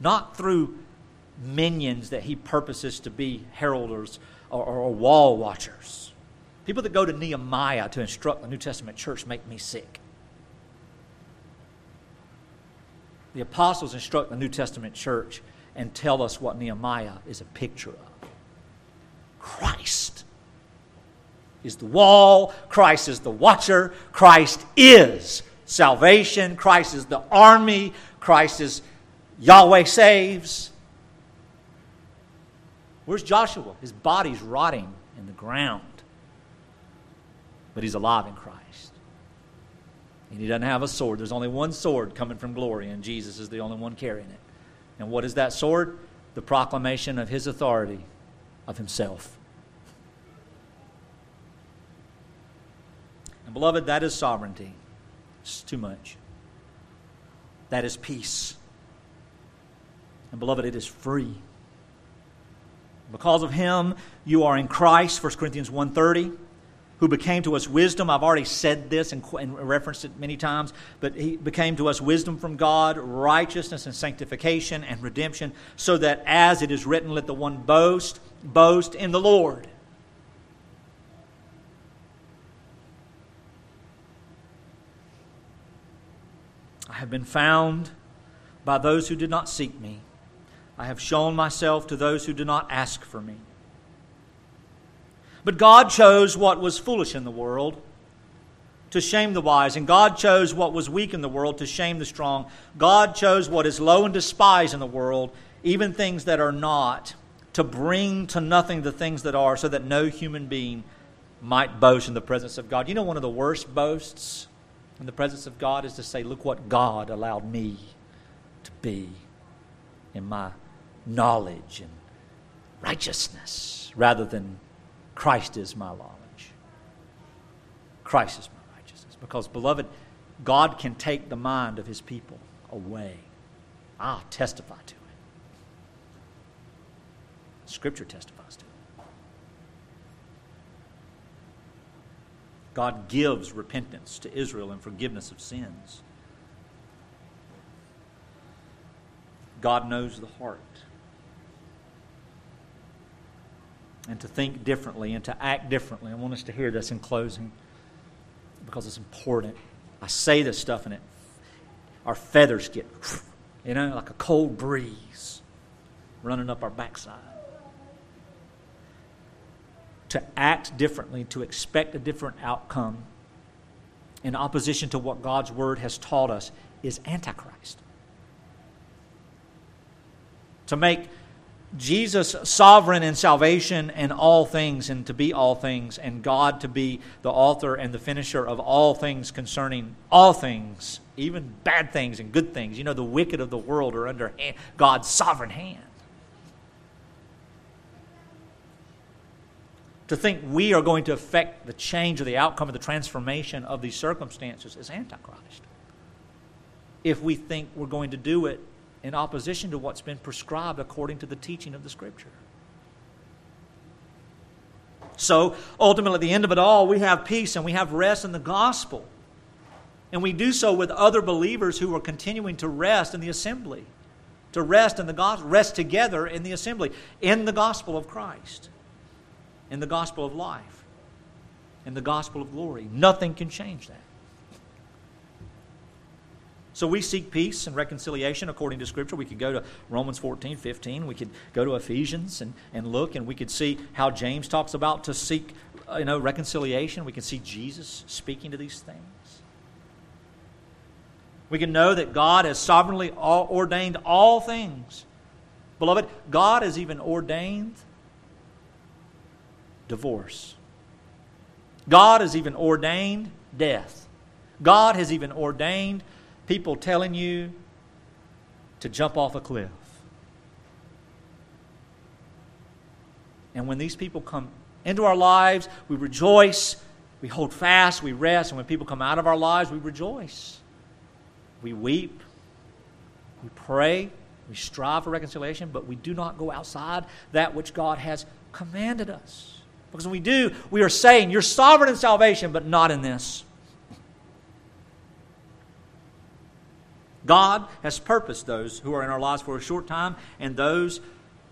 Not through minions that he purposes to be heralders or, or, wall watchers. People that go to Nehemiah to instruct the New Testament church make me sick. the apostles instruct the New Testament church and tell us what Nehemiah is a picture of. Christ is the wall, Christ is the watcher, Christ is salvation, Christ is the army, Christ is Yahweh saves. Where's Joshua? His body's rotting in the ground, but he's alive in Christ. And he doesn't have a sword. There's only one sword coming from glory, and Jesus is the only one carrying it. And what is that sword? The proclamation of his authority of himself. And beloved, that is sovereignty. It's too much. That is peace. And beloved, it is free. Because of him, you are in Christ, 1 Corinthians 1.30 who became to us wisdom. I've already said this and, and, referenced it many times, but he became to us wisdom from God, righteousness and sanctification and redemption, so that as it is written, let the one boast, boast in the Lord. Have been found by those who did not seek me. I have shown myself to those who did not ask for me. But God chose what was foolish in the world to shame the wise, and God chose what was weak in the world to shame the strong. God chose what is low and despised in the world, even things that are not, to bring to nothing the things that are, so that no human being might boast in the presence of God. You know, one of the worst boasts in the presence of God is to say, Look what God allowed me to be in my knowledge and righteousness, rather than Christ is my knowledge. Christ is my righteousness. Because, beloved, God can take the mind of his people away. I'll testify to it. Scripture testifies to it. God gives repentance to Israel and forgiveness of sins. God knows the heart. And to think differently and to act differently. I want us to hear this in closing because it's important. I say this stuff and it, our feathers get, you know, like a cold breeze running up our backside. To act differently, to expect a different outcome in opposition to what God's Word has taught us is Antichrist. To make Jesus sovereign in salvation and all things, and to be all things, and God to be the author and the finisher of all things concerning all things, even bad things and good things. You know, the wicked of the world are under God's sovereign hand. To think we are going to affect the change or the outcome of the transformation of these circumstances is Antichrist. If we think we're going to do it in opposition to what's been prescribed according to the teaching of the Scripture. So, ultimately, at the end of it all, we have peace and we have rest in the gospel. And we do so with other believers who are continuing to rest in the assembly, to rest in the gospel, rest together in the assembly, in the gospel of Christ, in the gospel of life, in the gospel of glory. Nothing can change that. So we seek peace and reconciliation according to Scripture. We could go to Romans 14, 15. We could go to Ephesians and, and look, and we could see how James talks about to seek uh, you know, reconciliation. We can see Jesus speaking to these things. We can know that God has sovereignly ordained all things. Beloved, God has even ordained divorce. God has even ordained death. God has even ordained people telling you to jump off a cliff. And when these people come into our lives, we rejoice, we hold fast, we rest. And when people come out of our lives, we rejoice. We weep, we pray, we strive for reconciliation, but we do not go outside that which God has commanded us. Because when we do, we are saying, You're sovereign in salvation, but not in this. God has purposed those who are in our lives for a short time and those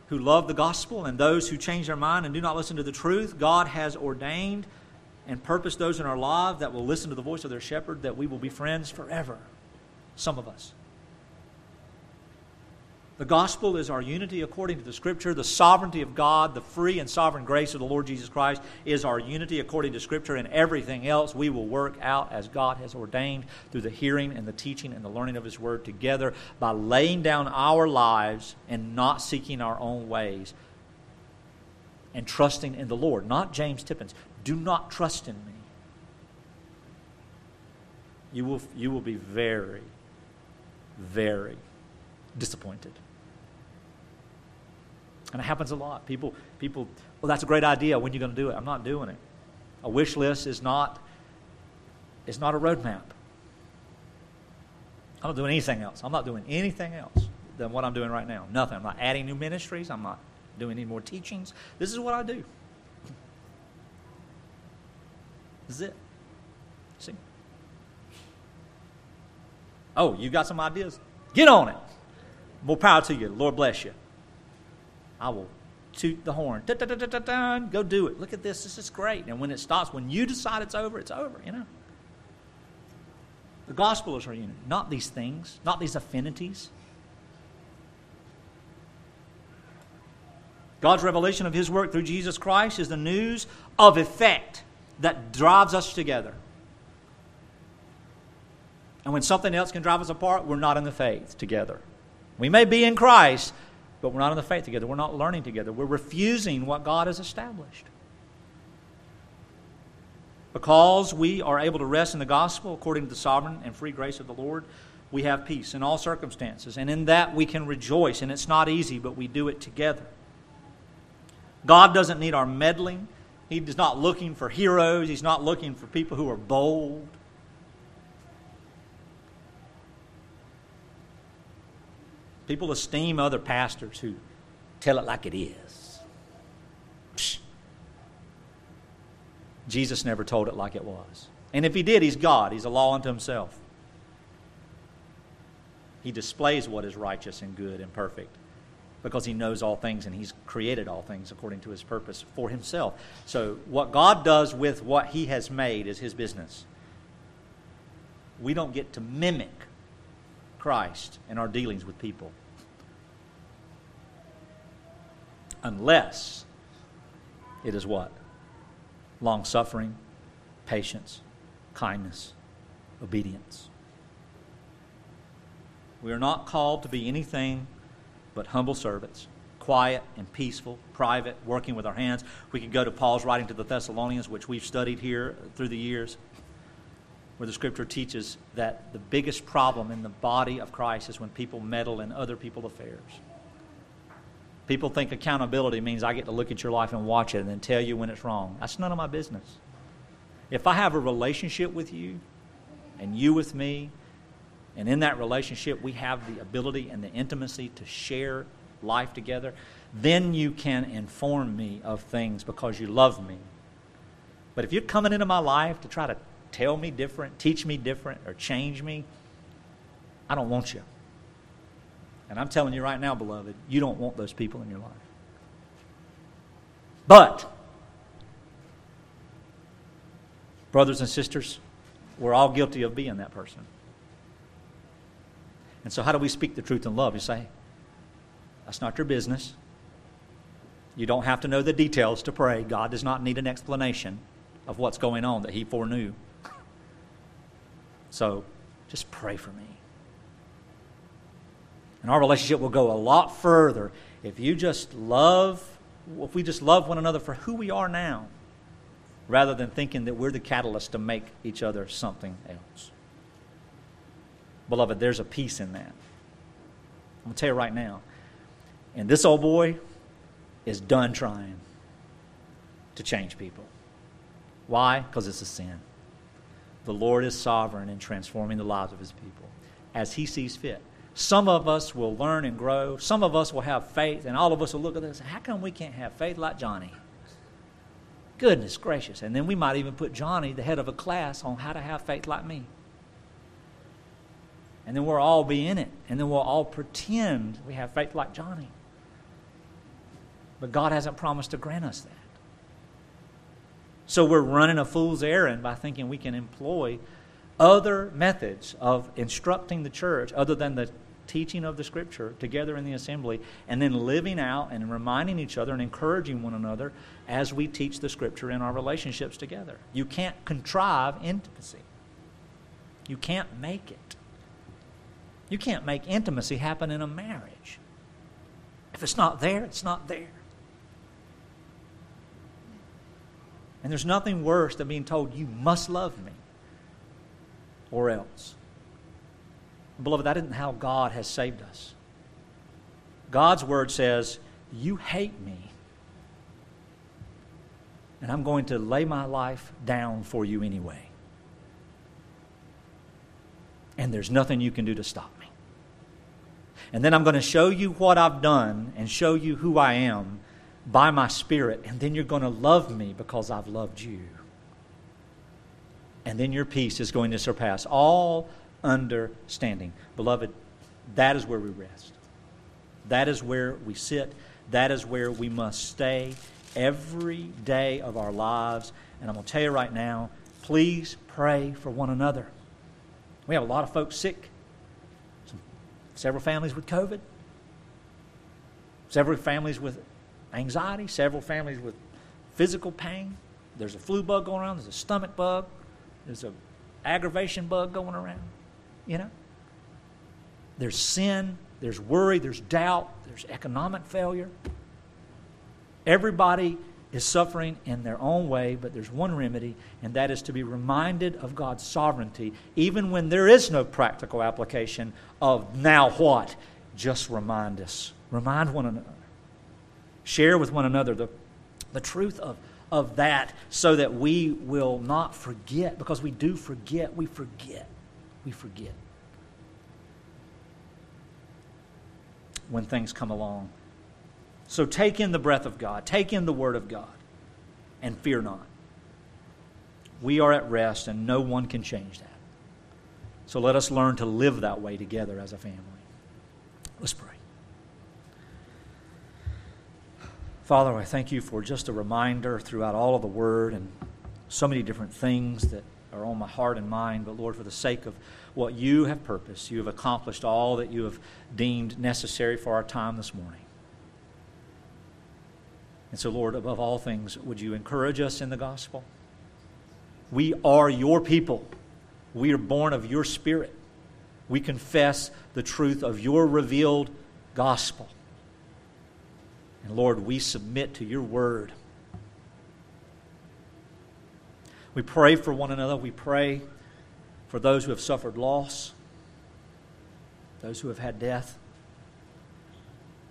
who love the gospel and those who change their mind and do not listen to the truth. God has ordained and purposed those in our lives that will listen to the voice of their shepherd that we will be friends forever. Some of us. The gospel is our unity according to the scripture. The sovereignty of God, the free and sovereign grace of the Lord Jesus Christ is our unity according to scripture, and everything else we will work out as God has ordained through the hearing and the teaching and the learning of His word together by laying down our lives and not seeking our own ways and trusting in the Lord. Not James Tippins. Do not trust in me. You will, you will be very, very disappointed. And it happens a lot. People, people, well, that's a great idea. When are you going to do it? I'm not doing it. A wish list is not, is not a roadmap. I'm not doing anything else. I'm not doing anything else than what I'm doing right now. Nothing. I'm not adding new ministries. I'm not doing any more teachings. This is what I do. This is it. See? Oh, you got some ideas? Get on it. More power to you. Lord bless you. I will toot the horn. Go do it. Look at this. This is great. And when it stops, when you decide it's over, it's over, you know. The gospel is our unity, not these things, not these affinities. God's revelation of His work through Jesus Christ is the news of effect that drives us together. And when something else can drive us apart, we're not in the faith together. We may be in Christ, but we're not in the faith together. We're not learning together. We're refusing what God has established. Because we are able to rest in the gospel according to the sovereign and free grace of the Lord, we have peace in all circumstances. And in that we can rejoice. And it's not easy, but we do it together. God doesn't need our meddling He's not looking for heroes. He's not looking for people who are bold. People esteem other pastors who tell it like it is. Psh. Jesus never told it like it was. And if he did, he's God. He's a law unto himself. He displays what is righteous and good and perfect because he knows all things and he's created all things according to his purpose for himself. So, what God does with what he has made is his business. We don't get to mimic Christ in our dealings with people unless it is what? Long suffering, patience, kindness, obedience. We are not called to be anything but humble servants, quiet and peaceful, private, working with our hands. We could go to Paul's writing to the Thessalonians, which we've studied here through the years, where the scripture teaches that the biggest problem in the body of Christ is when people meddle in other people's affairs. People think accountability means I get to look at your life and watch it and then tell you when it's wrong. That's none of my business. If I have a relationship with you and you with me, and in that relationship, we have the ability and the intimacy to share life together. Then you can inform me of things because you love me. But if you're coming into my life to try to tell me different, teach me different, or change me, I don't want you. And I'm telling you right now, beloved, you don't want those people in your life. But, brothers and sisters, we're all guilty of being that person. And so, how do we speak the truth in love? You say, that's not your business. You don't have to know the details to pray. God does not need an explanation of what's going on that He foreknew. So, just pray for me. And our relationship will go a lot further if you just love, if we just love one another for who we are now, rather than thinking that we're the catalyst to make each other something else. Beloved, there's a peace in that. I'm going to tell you right now. And this old boy is done trying to change people. Why? Because it's a sin. The Lord is sovereign in transforming the lives of his people as he sees fit. Some of us will learn and grow. Some of us will have faith, and all of us will look at this. And say, how come we can't have faith like Johnny? Goodness gracious. And then we might even put Johnny, the head of a class, on how to have faith like me and then we'll all be in it, and then we'll all pretend we have faith like Johnny. But God hasn't promised to grant us that. So we're running a fool's errand by thinking we can employ other methods of instructing the church other than the teaching of the Scripture together in the assembly, and then living out and reminding each other and encouraging one another as we teach the Scripture in our relationships together. You can't contrive intimacy, you can't make it. You can't make intimacy happen in a marriage. If it's not there, it's not there. And there's nothing worse than being told, you must love me, or else. Beloved, that isn't how God has saved us. God's word says, You hate me, and I'm going to lay my life down for you anyway. And there's nothing you can do to stop me. and then I'm going to show you what I've done and show you who I am by my Spirit. And then you're going to love me because I've loved you. And then your peace is going to surpass all understanding. Beloved, that is where we rest. That is where we sit. That is where we must stay every day of our lives. And I'm going to tell you right now please pray for one another. We have a lot of folks sick several families with COVID, several families with anxiety, several families with physical pain. There's a flu bug going around, there's a stomach bug, there's a aggravation bug going around, you know? There's sin, there's worry, there's doubt, there's economic failure. Everybody is suffering in their own way, but there's one remedy, and that is to be reminded of God's sovereignty, even when there is no practical application of now what. Just remind us. Remind one another. Share with one another the, the truth of, of that so that we will not forget, because we do forget, we forget, we forget. When things come along. So take in the breath of God, take in the Word of God, and fear not. We are at rest, and no one can change that. So let us learn to live that way together as a family. Let's pray. Father, I thank you for just a reminder throughout all of the Word and so many different things that are on my heart and mind. But Lord, for the sake of what you have purposed, you have accomplished all that you have deemed necessary for our time this morning. And so, Lord, above all things, would you encourage us in the gospel? We are your people. We are born of your spirit. We confess the truth of your revealed gospel. And Lord, we submit to your word. We pray for one another. We pray for those who have suffered loss, those who have had death.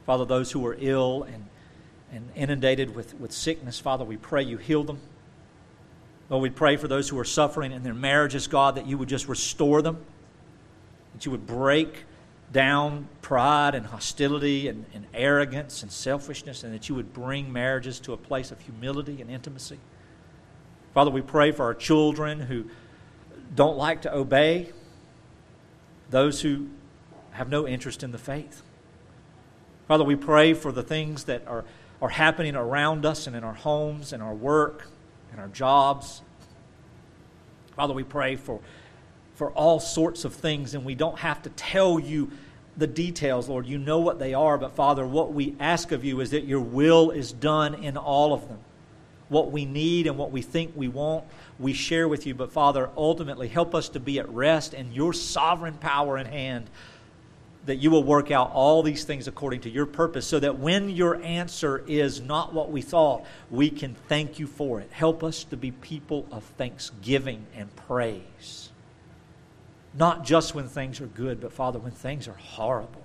Father, those who are ill and, and inundated with, with sickness, Father, we pray you heal them. Lord, we pray for those who are suffering in their marriages, God, that you would just restore them, that you would break down pride and hostility and, and, arrogance and selfishness, and that you would bring marriages to a place of humility and intimacy. Father, we pray for our children who don't like to obey, those who have no interest in the faith. Father, we pray for the things that are, are happening around us and in our homes and our work and our jobs. Father, we pray for for all sorts of things, and we don't have to tell you the details, Lord. You know what they are, but Father, what we ask of you is that your will is done in all of them. What we need and what we think we want, we share with you. But Father, ultimately, help us to be at rest in your sovereign power and hand that you will work out all these things according to your purpose, so that when your answer is not what we thought, we can thank you for it. Help us to be people of thanksgiving and praise. Not just when things are good, but Father, when things are horrible.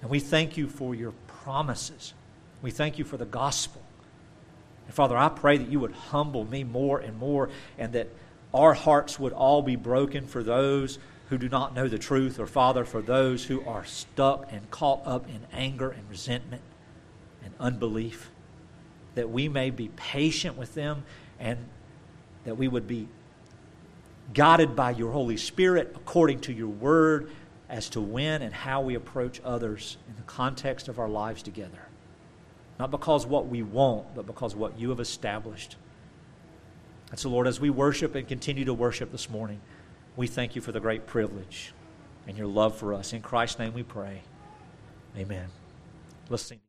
And we thank you for your promises. We thank you for the gospel. And Father, I pray that you would humble me more and more and that our hearts would all be broken for those who do not know the truth, or Father, for those who are stuck and caught up in anger and resentment and unbelief. That we may be patient with them and that we would be guided by your Holy Spirit according to your word as to when and how we approach others in the context of our lives together. Not because what we want, but because what you have established. And so, Lord, as we worship and continue to worship this morning, we thank you for the great privilege and your love for us. In Christ's name we pray. Amen. Let's sing.